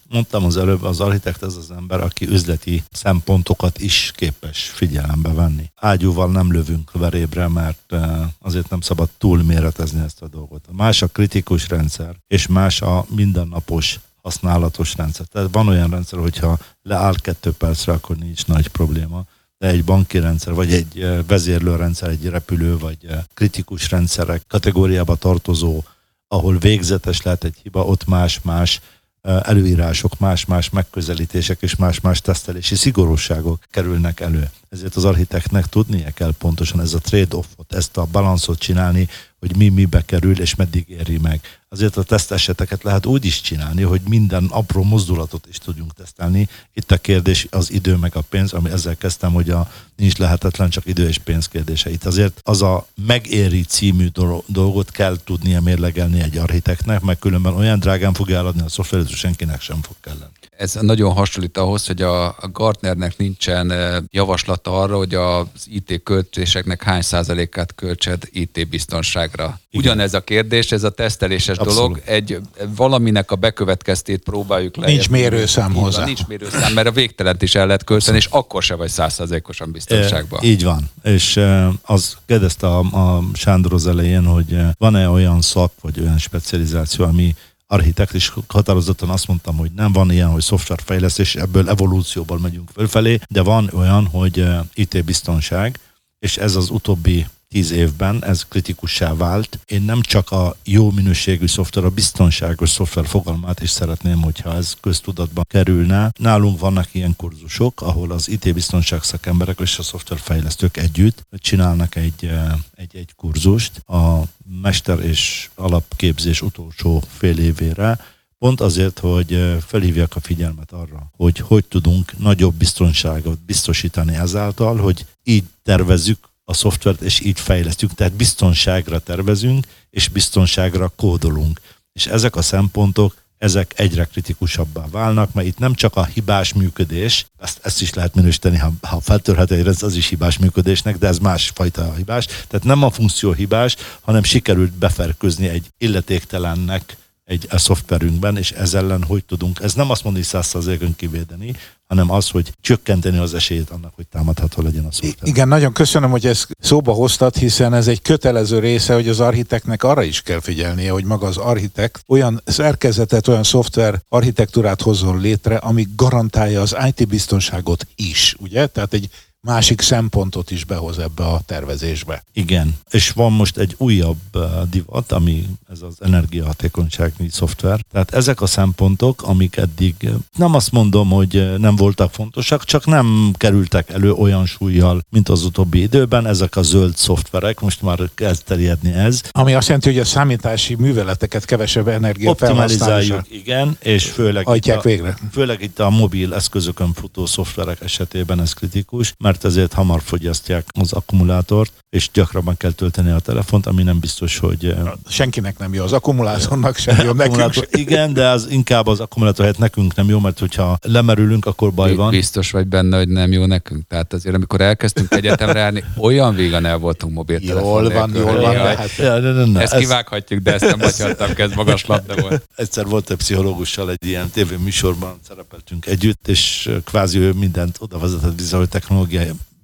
S3: mondtam az előbb, az architekt az az ember, aki üzleti szempontokat is képes figyelembe venni. Ágyúval nem lövünk verébre, mert azért nem szabad túlméretezni ezt a dolgot. Más a kritikus rendszer, és más a mindennapos használatos rendszer. Tehát van olyan rendszer, hogyha leáll kettő percre, akkor nincs nagy probléma. De egy banki rendszer, vagy egy vezérlőrendszer, egy repülő, vagy kritikus rendszerek kategóriába tartozó, ahol végzetes lehet egy hiba, ott más-más előírások, más-más megközelítések és más-más tesztelési szigorúságok kerülnek elő. Ezért az architektnek tudnia kell pontosan ez a trade-offot, ezt a balanszot csinálni, hogy mi mibe kerül és meddig éri meg. Azért a teszt eseteket lehet úgy is csinálni, hogy minden apró mozdulatot is tudjunk tesztelni. Itt a kérdés az idő meg a pénz, ami ezzel kezdtem, hogy a nincs lehetetlen, csak idő és pénz kérdése. Itt azért az a megéri című dolgot kell tudnia mérlegelni egy architektnek, mert különben olyan drágán fogja eladni a szoftveret, hogy senkinek sem fog kelleni.
S2: Ez nagyon hasonlít ahhoz, hogy a Gartnernek nincsen javaslata arra, hogy az IT költéseknek hány százalékát költsed IT biztonságra. Ugyanez a kérdés, ez a teszteléses Abszolút. dolog, egy valaminek a bekövetkeztét próbáljuk le.
S1: Nincs mérőszám így hozzá.
S2: Nincs mérőszám, mert a végtelent is el lehet költeni, és akkor se vagy százszázalékosan biztonságban.
S3: E, így van. És az kérdezte a, a Sándor az elején, hogy van-e olyan szak, vagy olyan specializáció, ami architekt, és határozottan azt mondtam, hogy nem van ilyen, hogy szoftverfejlesztés, ebből evolúcióban megyünk fölfelé, de van olyan, hogy IT biztonság, és ez az utóbbi tíz évben ez kritikussá vált. Én nem csak a jó minőségű szoftver, a biztonságos szoftver fogalmát is szeretném, hogyha ez köztudatban kerülne. Nálunk vannak ilyen kurzusok, ahol az IT biztonság szakemberek és a szoftverfejlesztők együtt csinálnak egy, eh, egy, egy kurzust a mester és alapképzés utolsó fél évére, Pont azért, hogy eh, felhívják a figyelmet arra, hogy hogy tudunk nagyobb biztonságot biztosítani ezáltal, hogy így tervezzük a szoftvert, és így fejlesztjük. Tehát biztonságra tervezünk, és biztonságra kódolunk. És ezek a szempontok, ezek egyre kritikusabbá válnak, mert itt nem csak a hibás működés, ezt, ezt is lehet minősíteni, ha, ha feltörhet egy az is hibás működésnek, de ez másfajta hibás. Tehát nem a funkció hibás, hanem sikerült beferközni egy illetéktelennek egy a szoftverünkben, és ez ellen hogy tudunk, ez nem azt mondani, hogy százszerzékön kivédeni, hanem az, hogy csökkenteni az esélyt annak, hogy támadható legyen a szoftver.
S1: Igen, nagyon köszönöm, hogy ezt szóba hoztad, hiszen ez egy kötelező része, hogy az architektnek arra is kell figyelnie, hogy maga az architekt olyan szerkezetet, olyan szoftver architektúrát hozzon létre, ami garantálja az IT biztonságot is, ugye? Tehát egy másik szempontot is behoz ebbe a tervezésbe.
S3: Igen, és van most egy újabb uh, divat, ami ez az energiahatékonysági szoftver. Tehát ezek a szempontok, amik eddig uh, nem azt mondom, hogy uh, nem voltak fontosak, csak nem kerültek elő olyan súlyjal, mint az utóbbi időben. Ezek a zöld szoftverek, most már kezd terjedni ez.
S1: Ami azt jelenti, hogy a számítási műveleteket kevesebb energia
S3: Optimalizáljuk, igen, és főleg
S1: itt, a, végre.
S3: főleg itt a mobil eszközökön futó szoftverek esetében ez kritikus, mert ezért hamar fogyasztják az akkumulátort, és gyakrabban kell tölteni a telefont, ami nem biztos, hogy...
S1: Senkinek nem jó, az akkumulátornak sem jó, nekünk sem.
S3: Igen, de az inkább az akkumulátor helyett nekünk nem jó, mert hogyha lemerülünk, akkor baj van.
S2: Biztos vagy benne, hogy nem jó nekünk. Tehát azért, amikor elkezdtünk egyetemre járni, olyan vígan el voltunk mobiltelefon
S1: Jól van, jól van,
S2: hogy-
S1: de hát
S3: Ja, ne, ne, ne.
S2: Ezt kivághatjuk, de ezt nem hagyhattam, ez magas labda volt.
S3: Egyszer volt egy pszichológussal egy ilyen tévéműsorban szerepeltünk együtt, és kvázi ő mindent oda vezetett vissza, hogy technológia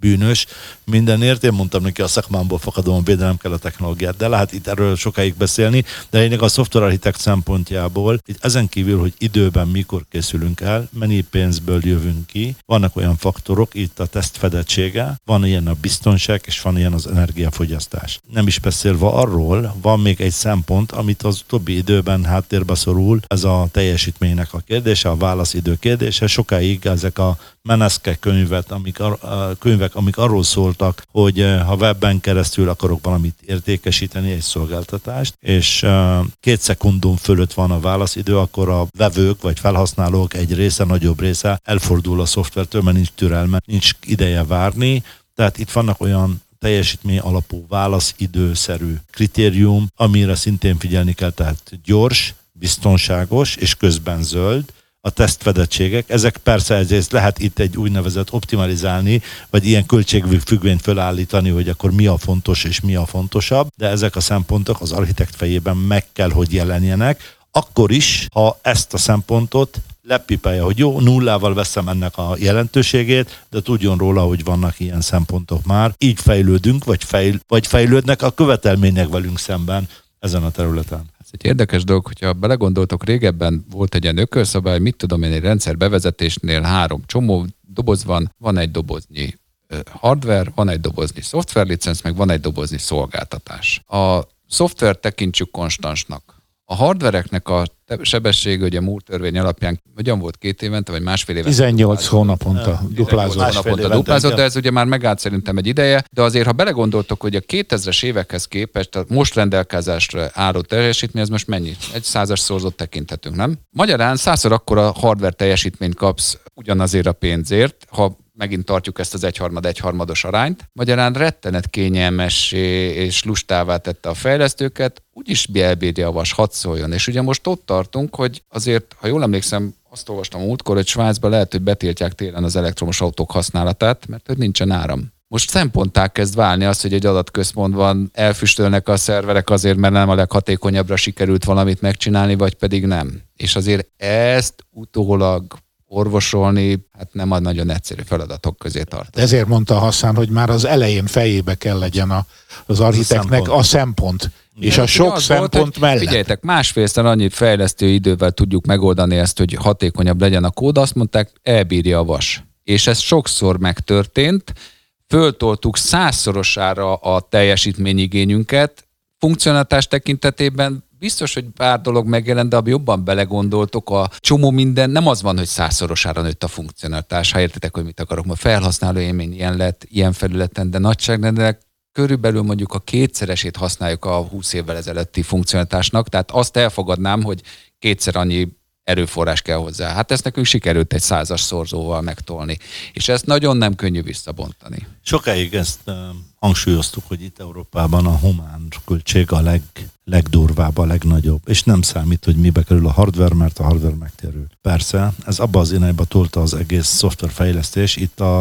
S3: bűnös mindenért. Én mondtam neki, a szakmámból fakadóan védelem kell a technológiát, de lehet itt erről sokáig beszélni, de lényeg a szoftverarchitekt szempontjából, itt ezen kívül, hogy időben mikor készülünk el, mennyi pénzből jövünk ki, vannak olyan faktorok, itt a teszt fedettsége, van ilyen a biztonság, és van ilyen az energiafogyasztás. Nem is beszélve arról, van még egy szempont, amit az utóbbi időben háttérbe szorul, ez a teljesítménynek a kérdése, a válaszidő kérdése. Sokáig ezek a meneszke könyvet, amik, a könyvek, amik arról szóltak, hogy eh, ha webben keresztül akarok valamit értékesíteni, egy szolgáltatást, és eh, két szekundum fölött van a válaszidő, akkor a vevők vagy felhasználók egy része, nagyobb része elfordul a szoftvertől, mert nincs türelme, nincs ideje várni, tehát itt vannak olyan teljesítmény alapú válaszidőszerű kritérium, amire szintén figyelni kell, tehát gyors, biztonságos és közben zöld, a tesztfedettségek. Ezek persze ezért lehet itt egy úgynevezett optimalizálni, vagy ilyen költségfüggvényt fölállítani, hogy akkor mi a fontos és mi a fontosabb, de ezek a szempontok az architekt fejében meg kell, hogy jelenjenek, akkor is, ha ezt a szempontot lepipelje, hogy jó, nullával veszem ennek a jelentőségét, de tudjon róla, hogy vannak ilyen szempontok már. Így fejlődünk, vagy, fejl, vagy fejlődnek a követelmények velünk szemben ezen a területen.
S2: Egy érdekes dolog, hogyha belegondoltok, régebben volt egy ilyen ökölszabály, mit tudom én, egy rendszer bevezetésnél három csomó doboz van, van egy doboznyi hardware, van egy doboznyi szoftverlicenc, meg van egy doboznyi szolgáltatás. A szoftver tekintsük konstansnak. A hardvereknek a sebessége, ugye a Moore törvény alapján, hogyan volt két évente, vagy másfél évente?
S1: 18 hónaponta
S2: 18
S1: duplázott.
S2: Hónaponta duplázott, de ez ugye már megállt szerintem egy ideje, de azért, ha belegondoltok, hogy a 2000-es évekhez képest, tehát most rendelkezésre álló teljesítmény, ez most mennyi? Egy százas szorzót tekinthetünk, nem? Magyarán százszor akkora hardware teljesítményt kapsz ugyanazért a pénzért, ha megint tartjuk ezt az egyharmad egyharmados arányt. Magyarán rettenet kényelmessé és lustává tette a fejlesztőket, úgyis elbírja a vas, hadd szóljon. És ugye most ott tartunk, hogy azért, ha jól emlékszem, azt olvastam múltkor, hogy Svájcban lehet, hogy betiltják télen az elektromos autók használatát, mert hogy nincsen áram. Most szemponttá kezd válni az, hogy egy adatközpontban elfüstölnek a szerverek azért, mert nem a leghatékonyabbra sikerült valamit megcsinálni, vagy pedig nem. És azért ezt utólag orvosolni, hát nem a nagyon egyszerű feladatok közé tart.
S1: Ezért mondta Hassan, hogy már az elején fejébe kell legyen a, az architektnek
S3: szempont.
S1: a szempont. És a sok
S2: az volt,
S1: szempont
S2: hogy
S1: mellett.
S2: Figyeljetek, másfélszer annyit fejlesztő idővel tudjuk megoldani ezt, hogy hatékonyabb legyen a kód, azt mondták, elbírja a vas. És ez sokszor megtörtént, föltoltuk százszorosára a teljesítményigényünket, funkcionalitás tekintetében biztos, hogy pár dolog megjelent, de ha jobban belegondoltok, a csomó minden nem az van, hogy százszorosára nőtt a funkcionalitás, ha értitek, hogy mit akarok. Ma felhasználó élmény ilyen lett, ilyen felületen, de nagyságrendileg körülbelül mondjuk a kétszeresét használjuk a 20 évvel ezelőtti funkcionalitásnak, tehát azt elfogadnám, hogy kétszer annyi erőforrás kell hozzá. Hát ezt nekünk sikerült egy százas szorzóval megtolni. És ezt nagyon nem könnyű visszabontani.
S3: Sokáig ezt hangsúlyoztuk, hogy itt Európában a humán költség a leg, legdurvább, a legnagyobb, és nem számít, hogy mibe kerül a hardware, mert a hardware megtérül. Persze, ez abba az irányba tolta az egész szoftverfejlesztés. Itt a,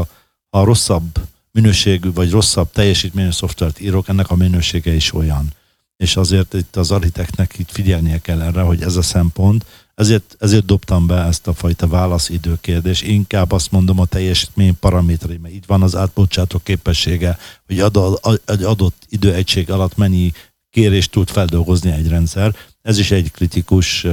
S3: a rosszabb minőségű, vagy rosszabb teljesítményű szoftvert írok, ennek a minősége is olyan. És azért itt az architektnek itt figyelnie kell erre, hogy ez a szempont, ezért, ezért dobtam be ezt a fajta válaszidő kérdés. Inkább azt mondom a teljesítmény paraméterei, mert itt van az átbocsátó képessége, hogy egy adott időegység alatt mennyi kérést tud feldolgozni egy rendszer. Ez is egy kritikus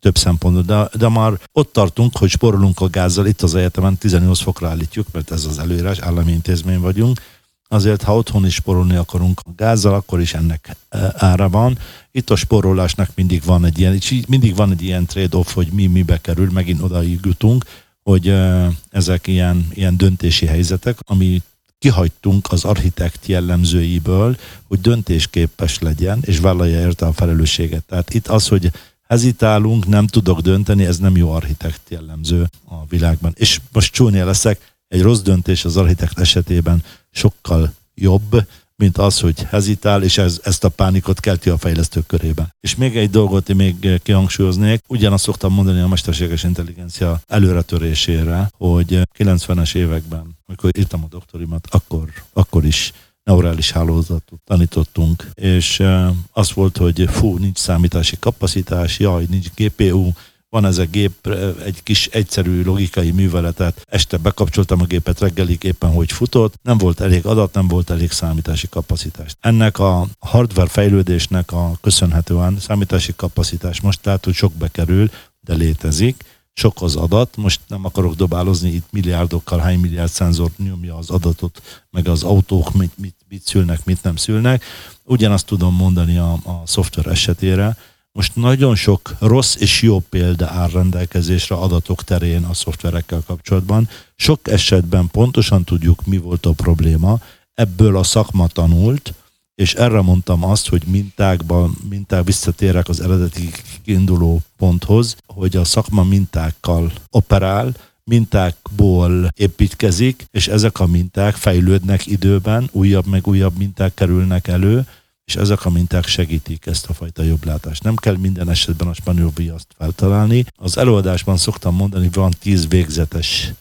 S3: több szempontból, de, de már ott tartunk, hogy sporolunk a gázzal, itt az egyetemen 18 fokra állítjuk, mert ez az előírás, állami intézmény vagyunk, azért, ha otthon is sporolni akarunk a gázzal, akkor is ennek ára van. Itt a sporolásnak mindig van egy ilyen, és mindig van egy ilyen trade-off, hogy mi mibe kerül, megint odaig jutunk, hogy ezek ilyen, ilyen döntési helyzetek, ami kihagytunk az architekt jellemzőiből, hogy döntésképes legyen, és vállalja érte a felelősséget. Tehát itt az, hogy hezitálunk, nem tudok dönteni, ez nem jó architekt jellemző a világban. És most csúnya leszek, egy rossz döntés az architekt esetében sokkal jobb, mint az, hogy hezitál, és ez, ezt a pánikot kelti a fejlesztők körében. És még egy dolgot én még kihangsúlyoznék, ugyanazt szoktam mondani a mesterséges intelligencia előretörésére, hogy 90-es években, amikor írtam a doktorimat, akkor, akkor is neurális hálózatot tanítottunk, és az volt, hogy fú, nincs számítási kapacitás, jaj, nincs GPU, van ez a gép, egy kis egyszerű logikai műveletet, este bekapcsoltam a gépet, reggelig éppen hogy futott, nem volt elég adat, nem volt elég számítási kapacitás. Ennek a hardware fejlődésnek a köszönhetően számítási kapacitás most lehet, hogy sok bekerül, de létezik, sok az adat, most nem akarok dobálozni itt milliárdokkal, hány milliárd szenzor nyomja az adatot, meg az autók mit, mit, mit szülnek, mit nem szülnek. Ugyanazt tudom mondani a, a szoftver esetére, most nagyon sok rossz és jó példa áll rendelkezésre adatok terén a szoftverekkel kapcsolatban. Sok esetben pontosan tudjuk, mi volt a probléma, ebből a szakma tanult, és erre mondtam azt, hogy mintákban, minták visszatérek az eredeti kiinduló ponthoz, hogy a szakma mintákkal operál, mintákból építkezik, és ezek a minták fejlődnek időben, újabb meg újabb minták kerülnek elő, és ezek a minták segítik ezt a fajta jobblátást. Nem kell minden esetben a spanyol viaszt feltalálni. Az előadásban szoktam mondani, van tíz végzetes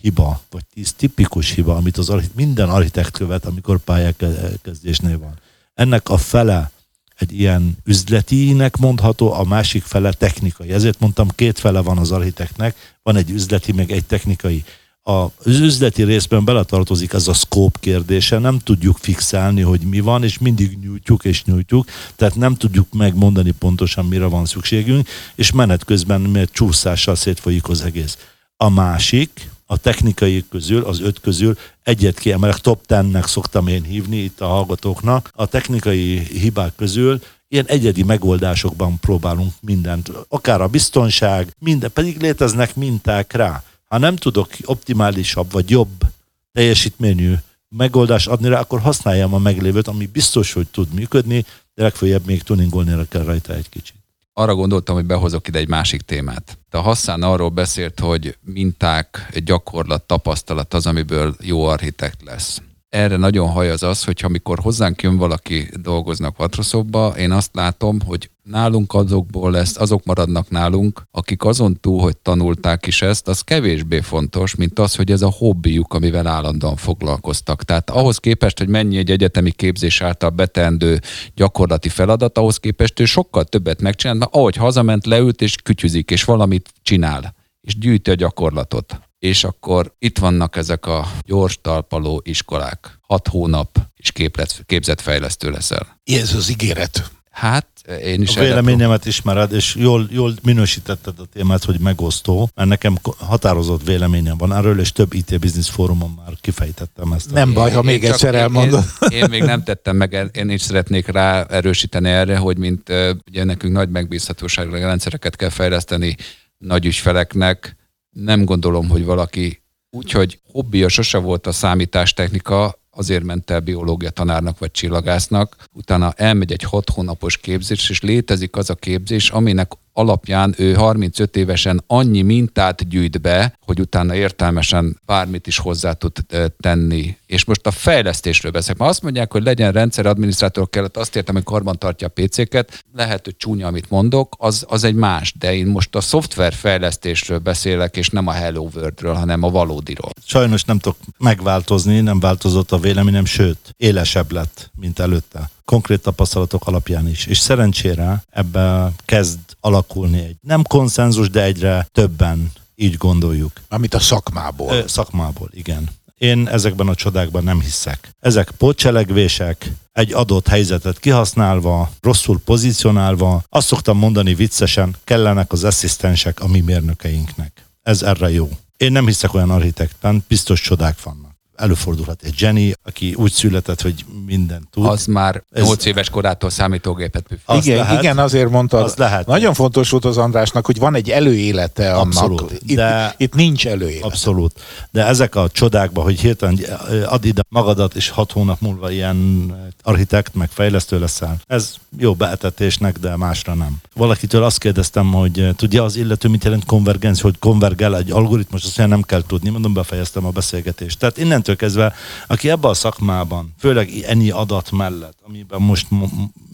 S3: hiba, vagy tíz tipikus hiba, amit az minden architekt követ, amikor pályákezdésnél van. Ennek a fele egy ilyen üzletinek mondható, a másik fele technikai. Ezért mondtam, két fele van az architektnek, van egy üzleti, meg egy technikai az üzleti részben beletartozik ez a scope kérdése, nem tudjuk fixálni, hogy mi van, és mindig nyújtjuk és nyújtjuk, tehát nem tudjuk megmondani pontosan, mire van szükségünk, és menet közben mert csúszással szétfolyik az egész. A másik, a technikai közül, az öt közül egyet kiemelek, top tennek szoktam én hívni itt a hallgatóknak. A technikai hibák közül ilyen egyedi megoldásokban próbálunk mindent, akár a biztonság, minden, pedig léteznek minták rá. Ha nem tudok optimálisabb vagy jobb teljesítményű megoldást adni rá, akkor használjam a meglévőt, ami biztos, hogy tud működni, de legfeljebb még tuningolni kell rajta egy kicsit.
S2: Arra gondoltam, hogy behozok ide egy másik témát. A Hassan arról beszélt, hogy minták, gyakorlat, tapasztalat az, amiből jó architekt lesz erre nagyon haj az az, hogy amikor hozzánk jön valaki dolgoznak Vatroszobba, én azt látom, hogy nálunk azokból lesz, azok maradnak nálunk, akik azon túl, hogy tanulták is ezt, az kevésbé fontos, mint az, hogy ez a hobbijuk, amivel állandóan foglalkoztak. Tehát ahhoz képest, hogy mennyi egy egyetemi képzés által betendő gyakorlati feladat, ahhoz képest ő sokkal többet megcsinál, mert ahogy hazament, leült és kütyüzik, és valamit csinál, és gyűjti a gyakorlatot és akkor itt vannak ezek a gyors talpaló iskolák. Hat hónap, és képlet, képzetfejlesztő leszel.
S1: Ez az ígéret.
S2: Hát, én is
S3: a véleményemet ismered, és jól, jól minősítetted a témát, hogy megosztó, mert nekem határozott véleményem van erről, és több IT Business fórumon már kifejtettem ezt.
S1: Nem baj, ha még egyszer elmondod.
S2: Én, én, még nem tettem meg, én is szeretnék rá erősíteni erre, hogy mint ugye nekünk nagy megbízhatóságra rendszereket kell fejleszteni nagy ügyfeleknek, nem gondolom, hogy valaki úgyhogy hobbija sose volt a számítástechnika, azért ment el biológia tanárnak vagy csillagásznak, utána elmegy egy hat hónapos képzés, és létezik az a képzés, aminek alapján ő 35 évesen annyi mintát gyűjt be, hogy utána értelmesen bármit is hozzá tud tenni. És most a fejlesztésről beszélek. Ma azt mondják, hogy legyen rendszeradminisztrátor kellett, azt értem, hogy karban tartja a PC-ket, lehet, hogy csúnya, amit mondok, az, az egy más, de én most a szoftver fejlesztésről beszélek, és nem a Hello World-ről, hanem a valódiról.
S3: Sajnos nem tudok megváltozni, nem változott a véleményem, sőt, élesebb lett, mint előtte konkrét tapasztalatok alapján is. És szerencsére ebbe kezd alakulni egy nem konszenzus, de egyre többen így gondoljuk.
S1: Amit a szakmából. Ö,
S3: szakmából, igen. Én ezekben a csodákban nem hiszek. Ezek pocselegvések, egy adott helyzetet kihasználva, rosszul pozícionálva, azt szoktam mondani viccesen, kellenek az asszisztensek a mi mérnökeinknek. Ez erre jó. Én nem hiszek olyan architektben, biztos csodák vannak előfordulhat egy Jenny, aki úgy született, hogy mindent tud.
S2: Az már
S3: Ez-
S2: 8 éves korától számítógépet püföl.
S1: Igen,
S3: lehet.
S1: igen, azért mondtad.
S3: Az lehet.
S1: Nagyon fontos volt az Andrásnak, hogy van egy előélete annak.
S3: Abszolút,
S1: Itt,
S3: de-
S1: itt nincs előélet.
S3: Abszolút. De ezek a csodákban, hogy hirtelen eh, add ide magadat, és hat hónap múlva ilyen architekt, meg fejlesztő leszel, ez jó beetetésnek, de másra nem. Valakitől azt kérdeztem, hogy eh, tudja az illető, mit jelent konvergencia, hogy konvergál egy algoritmus, azt nem kell tudni, mondom, befejeztem a beszélgetést. Tehát innentől kezdve, aki ebben a szakmában, főleg ennyi adat mellett, amiben most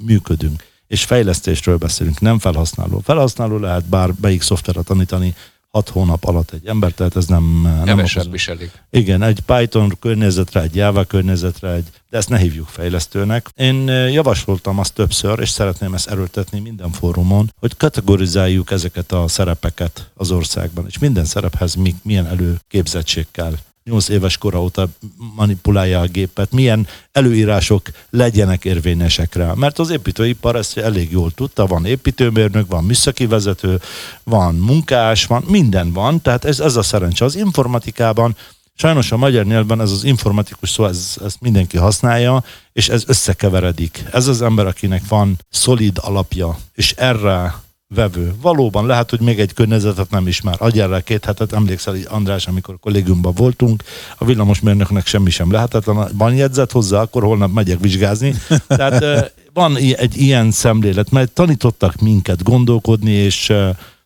S3: működünk, és fejlesztésről beszélünk, nem felhasználó. Felhasználó lehet bármelyik szoftverre tanítani, hat hónap alatt egy ember, tehát ez nem... nem
S2: Kevesebb is elég.
S3: igen, egy Python környezetre, egy Java környezetre, egy, de ezt ne hívjuk fejlesztőnek. Én javasoltam azt többször, és szeretném ezt erőltetni minden fórumon, hogy kategorizáljuk ezeket a szerepeket az országban, és minden szerephez mi, milyen előképzettség kell. 8 éves kora óta manipulálja a gépet, milyen előírások legyenek érvényesek rá. Mert az építőipar ezt elég jól tudta, van építőmérnök, van műszaki vezető, van munkás, van, minden van, tehát ez, ez a szerencse. Az informatikában Sajnos a magyar nyelvben ez az informatikus szó, ez, ezt mindenki használja, és ez összekeveredik. Ez az ember, akinek van szolid alapja, és erre vevő. Valóban lehet, hogy még egy környezetet nem ismer. Adjál rá két hetet, emlékszel, így, András, amikor kollégiumban voltunk, a villamosmérnöknek semmi sem lehetetlen. Van jegyzet hozzá, akkor holnap megyek vizsgázni. Tehát eh, van egy ilyen szemlélet, mert tanítottak minket gondolkodni, és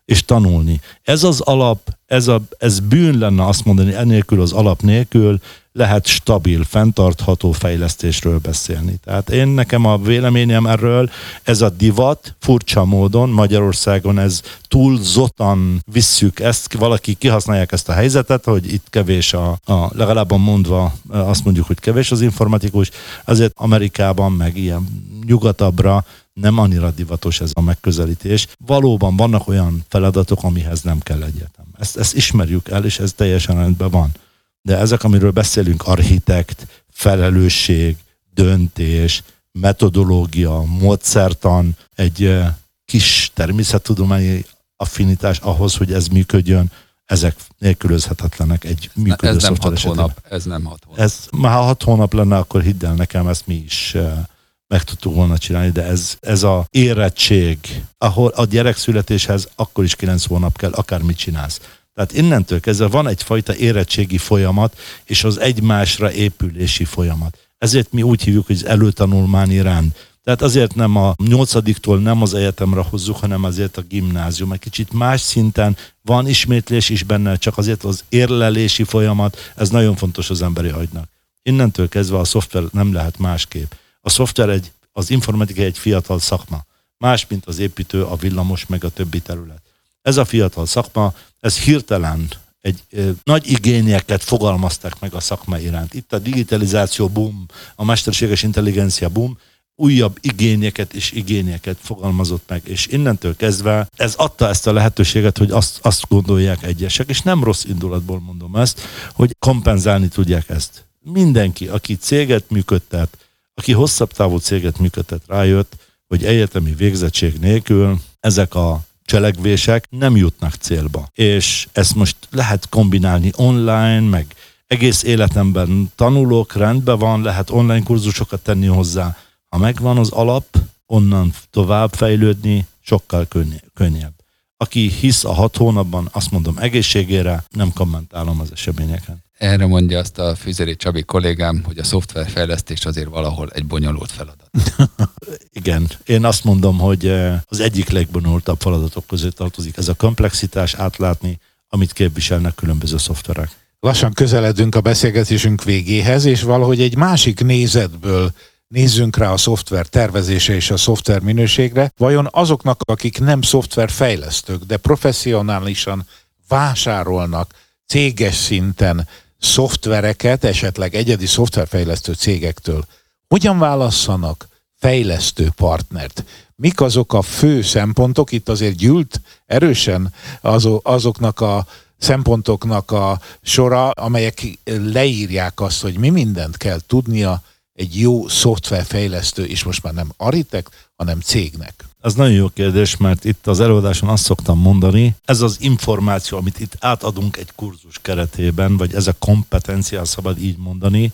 S3: és tanulni. Ez az alap, ez, a, ez bűn lenne azt mondani, enélkül az alap nélkül lehet stabil, fenntartható fejlesztésről beszélni. Tehát én nekem a véleményem erről, ez a divat furcsa módon Magyarországon ez túlzottan visszük ezt, valaki kihasználják ezt a helyzetet, hogy itt kevés a, a legalább mondva azt mondjuk, hogy kevés az informatikus, azért Amerikában meg ilyen nyugatabbra nem annyira divatos ez a megközelítés. Valóban vannak olyan feladatok, amihez nem kell egyetem. Ezt, ezt ismerjük el, és ez teljesen rendben van. De ezek, amiről beszélünk, architekt, felelősség, döntés, metodológia, módszertan, egy eh, kis természettudományi affinitás ahhoz, hogy ez működjön, ezek nélkülözhetetlenek egy
S2: Na,
S3: működő
S2: ez nem hat
S3: esetében.
S2: hónap. Ez nem hat hónap.
S3: Ez már ha hat hónap lenne, akkor hidd el nekem, ezt mi is eh, meg tudtuk volna csinálni, de ez, ez a érettség, ahol a gyerek születéshez akkor is kilenc hónap kell, akármit csinálsz. Tehát innentől kezdve van egyfajta érettségi folyamat, és az egymásra épülési folyamat. Ezért mi úgy hívjuk, hogy az előtanulmányi rend. Tehát azért nem a nyolcadiktól nem az egyetemre hozzuk, hanem azért a gimnázium. Egy kicsit más szinten van ismétlés is benne, csak azért az érlelési folyamat, ez nagyon fontos az emberi agynak. Innentől kezdve a szoftver nem lehet másképp. A szoftver egy, az informatika egy fiatal szakma. Más, mint az építő, a villamos, meg a többi terület. Ez a fiatal szakma, ez hirtelen egy ö, nagy igényeket fogalmaztak meg a szakma iránt. Itt a digitalizáció boom, a mesterséges intelligencia boom, újabb igényeket és igényeket fogalmazott meg, és innentől kezdve ez adta ezt a lehetőséget, hogy azt, azt gondolják egyesek, és nem rossz indulatból mondom ezt, hogy kompenzálni tudják ezt. Mindenki, aki céget működtet, aki hosszabb távú céget működtet, rájött, hogy egyetemi végzettség nélkül ezek a cselekvések nem jutnak célba. És ezt most lehet kombinálni online, meg egész életemben tanulok, rendben van, lehet online kurzusokat tenni hozzá. Ha megvan az alap, onnan tovább fejlődni sokkal könny- könnyebb. Aki hisz a hat hónapban, azt mondom egészségére, nem kommentálom az eseményeket.
S2: Erre mondja azt a Füzeri Csabi kollégám, hogy a szoftverfejlesztés azért valahol egy bonyolult feladat.
S3: Igen, én azt mondom, hogy eh, az egyik legbonyolultabb feladatok közé tartozik ez a komplexitás, átlátni, amit képviselnek különböző szoftverek.
S1: Lassan közeledünk a beszélgetésünk végéhez, és valahogy egy másik nézetből nézzünk rá a szoftver tervezése és a szoftver minőségre. Vajon azoknak, akik nem szoftverfejlesztők, de professzionálisan vásárolnak céges szinten szoftvereket, esetleg egyedi szoftverfejlesztő cégektől, hogyan válasszanak fejlesztő partnert? Mik azok a fő szempontok? Itt azért gyűlt erősen azo- azoknak a szempontoknak a sora, amelyek leírják azt, hogy mi mindent kell tudnia egy jó szoftverfejlesztő, és most már nem Aritek, hanem cégnek?
S3: Ez nagyon jó kérdés, mert itt az előadáson azt szoktam mondani, ez az információ, amit itt átadunk egy kurzus keretében, vagy ez a kompetencia, szabad így mondani,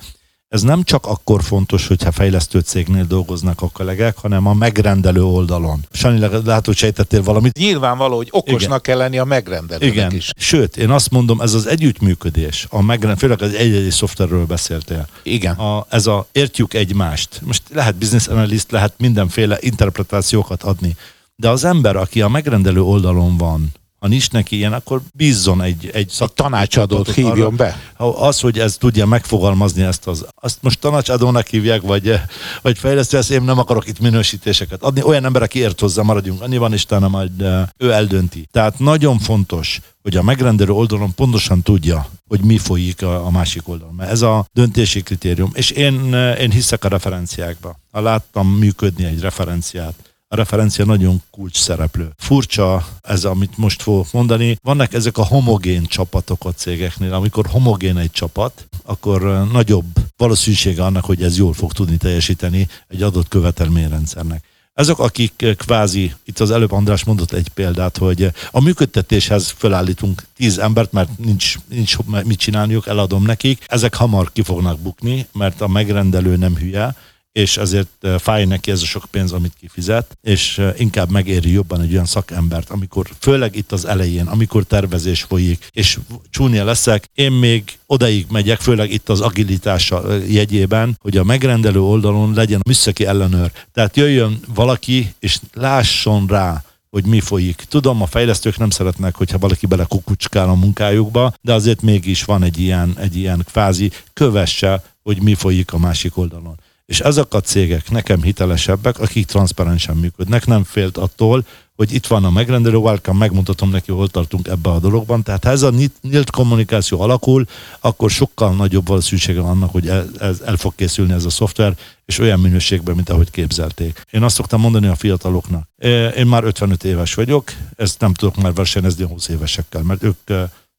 S3: ez nem csak akkor fontos, hogyha fejlesztő cégnél dolgoznak a kollégák, hanem a megrendelő oldalon. Sani, lehet, hogy sejtettél valamit.
S1: Nyilvánvaló, hogy okosnak Igen. kell lenni a megrendelőnek
S3: Igen.
S1: is.
S3: Sőt, én azt mondom, ez az együttműködés, a megrend, főleg az egy-egy szoftverről beszéltél.
S1: Igen.
S3: A, ez a értjük egymást. Most lehet business analyst, lehet mindenféle interpretációkat adni. De az ember, aki a megrendelő oldalon van, ha nincs neki ilyen, akkor bízzon egy, egy,
S1: egy tanácsadót hívjon arra, be.
S3: Az, hogy ez tudja megfogalmazni ezt az, azt most tanácsadónak hívják, vagy, vagy fejlesztő, ezt én nem akarok itt minősítéseket adni. Olyan ember, aki ért hozzá, maradjunk annyi van, Istenem, majd ő eldönti. Tehát nagyon fontos, hogy a megrendelő oldalon pontosan tudja, hogy mi folyik a, a másik oldalon. Mert ez a döntési kritérium. És én, én hiszek a referenciákba. Ha láttam működni egy referenciát, a referencia nagyon kulcs szereplő. Furcsa ez, amit most fogok mondani. Vannak ezek a homogén csapatok a cégeknél. Amikor homogén egy csapat, akkor nagyobb valószínűsége annak, hogy ez jól fog tudni teljesíteni egy adott követelményrendszernek. Ezek, akik kvázi, itt az előbb András mondott egy példát, hogy a működtetéshez felállítunk tíz embert, mert nincs, nincs mit csinálniuk, eladom nekik. Ezek hamar ki fognak bukni, mert a megrendelő nem hülye, és azért fáj neki ez a sok pénz, amit kifizet, és inkább megéri jobban egy olyan szakembert, amikor főleg itt az elején, amikor tervezés folyik, és csúnya leszek, én még odaig megyek, főleg itt az agilitása jegyében, hogy a megrendelő oldalon legyen műszaki ellenőr. Tehát jöjjön valaki, és lásson rá, hogy mi folyik. Tudom, a fejlesztők nem szeretnek, hogyha valaki bele kukucskál a munkájukba, de azért mégis van egy ilyen, egy ilyen kvázi kövesse, hogy mi folyik a másik oldalon. És ezek a cégek nekem hitelesebbek, akik transzparensen működnek, nem félt attól, hogy itt van a megrendelő, welcome, megmutatom neki, hol tartunk ebbe a dologban. Tehát ha ez a nyílt kommunikáció alakul, akkor sokkal nagyobb valószínűsége annak, hogy el, el fog készülni ez a szoftver, és olyan minőségben, mint ahogy képzelték. Én azt szoktam mondani a fiataloknak, én már 55 éves vagyok, ezt nem tudok már versenyezni 20 évesekkel, mert ők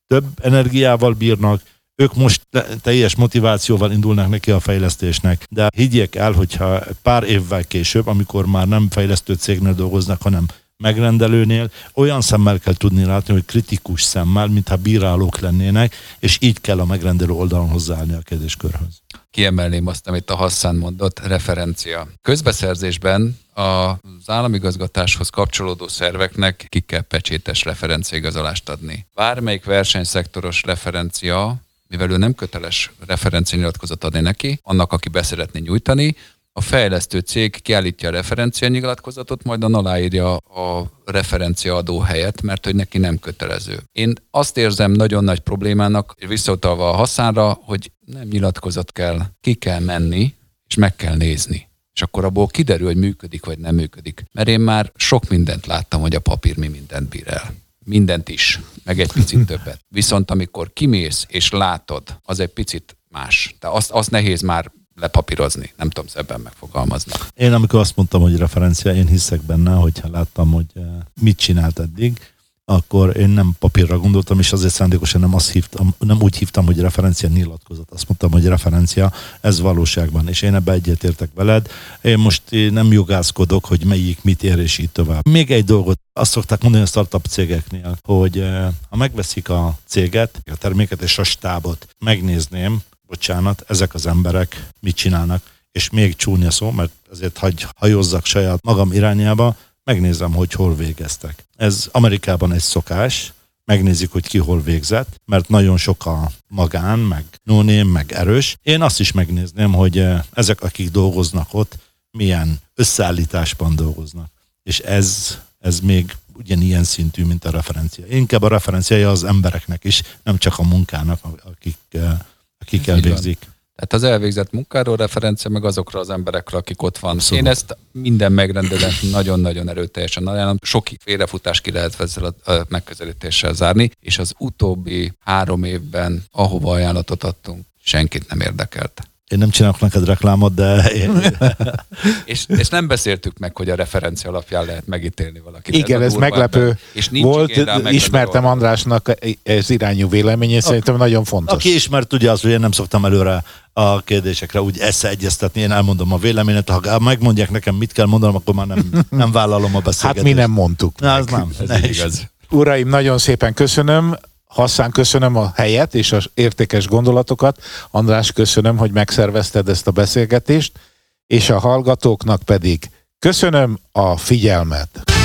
S3: több energiával bírnak, ők most teljes motivációval indulnak neki a fejlesztésnek, de higgyék el, hogyha pár évvel később, amikor már nem fejlesztő cégnél dolgoznak, hanem megrendelőnél olyan szemmel kell tudni látni, hogy kritikus szemmel, mintha bírálók lennének, és így kell a megrendelő oldalon hozzáállni a kérdéskörhöz.
S2: Kiemelném azt, amit a Hassan mondott, referencia. Közbeszerzésben az államigazgatáshoz kapcsolódó szerveknek ki kell pecsétes referenciaigazolást adni. Bármelyik versenyszektoros referencia mivel ő nem köteles referencianyilatkozat adni neki, annak, aki beszeretné nyújtani, a fejlesztő cég kiállítja a referencianyilatkozatot, majd a aláírja a referencia adó helyet, mert hogy neki nem kötelező. Én azt érzem nagyon nagy problémának, visszautalva a haszánra, hogy nem nyilatkozat kell, ki kell menni, és meg kell nézni. És akkor abból kiderül, hogy működik vagy nem működik. Mert én már sok mindent láttam, hogy a papír mi mindent bír el mindent is, meg egy picit többet. Viszont amikor kimész és látod, az egy picit más. De azt, azt nehéz már lepapírozni, nem tudom szebben megfogalmazni.
S3: Én amikor azt mondtam, hogy referencia, én hiszek benne, hogyha láttam, hogy eh, mit csinált eddig, akkor én nem papírra gondoltam, és azért szándékosan nem azt hívtam, nem úgy hívtam, hogy referencia nyilatkozat. Azt mondtam, hogy referencia, ez valóságban, és én ebbe egyetértek veled. Én most nem jogászkodok, hogy melyik mit ér, és így tovább. Még egy dolgot, azt szokták mondani a startup cégeknél, hogy eh, ha megveszik a céget, a terméket és a stábot, megnézném, bocsánat, ezek az emberek mit csinálnak, és még csúnya szó, mert azért hagy hajózzak saját magam irányába, megnézem, hogy hol végeztek. Ez Amerikában egy szokás, megnézik, hogy ki hol végzett, mert nagyon sok a magán, meg nóném, meg erős. Én azt is megnézném, hogy eh, ezek, akik dolgoznak ott, milyen összeállításban dolgoznak. És ez, ez még ugyanilyen szintű, mint a referencia. Inkább a referenciája az embereknek is, nem csak a munkának, akik, eh, akik elvégzik.
S2: Tehát az elvégzett munkáról referencia, meg azokra az emberekre, akik ott van. Szóval. Én ezt minden megrendelőnek nagyon-nagyon erőteljesen ajánlom. Sok félrefutás ki lehet ezzel a megközelítéssel zárni, és az utóbbi három évben, ahova ajánlatot adtunk, senkit nem érdekelt.
S3: Én nem csinálok neked reklámot, de...
S2: és, és nem beszéltük meg, hogy a referencia alapján lehet megítélni valakit.
S1: Igen, ez, ez meglepő
S2: és
S1: volt. Ismertem Andrásnak ez irányú véleményét, szerintem nagyon fontos.
S3: Aki ismert, tudja azt, hogy én nem szoktam előre a kérdésekre úgy összeegyeztetni, én elmondom a véleményet, ha megmondják nekem, mit kell mondanom, akkor már nem, nem vállalom a beszélgetést.
S1: Hát mi nem mondtuk.
S3: Na, az nem.
S2: Ez ne igaz.
S1: Uraim, nagyon szépen köszönöm. Hasszán köszönöm a helyet és az értékes gondolatokat. András, köszönöm, hogy megszervezted ezt a beszélgetést, és a hallgatóknak pedig köszönöm a figyelmet.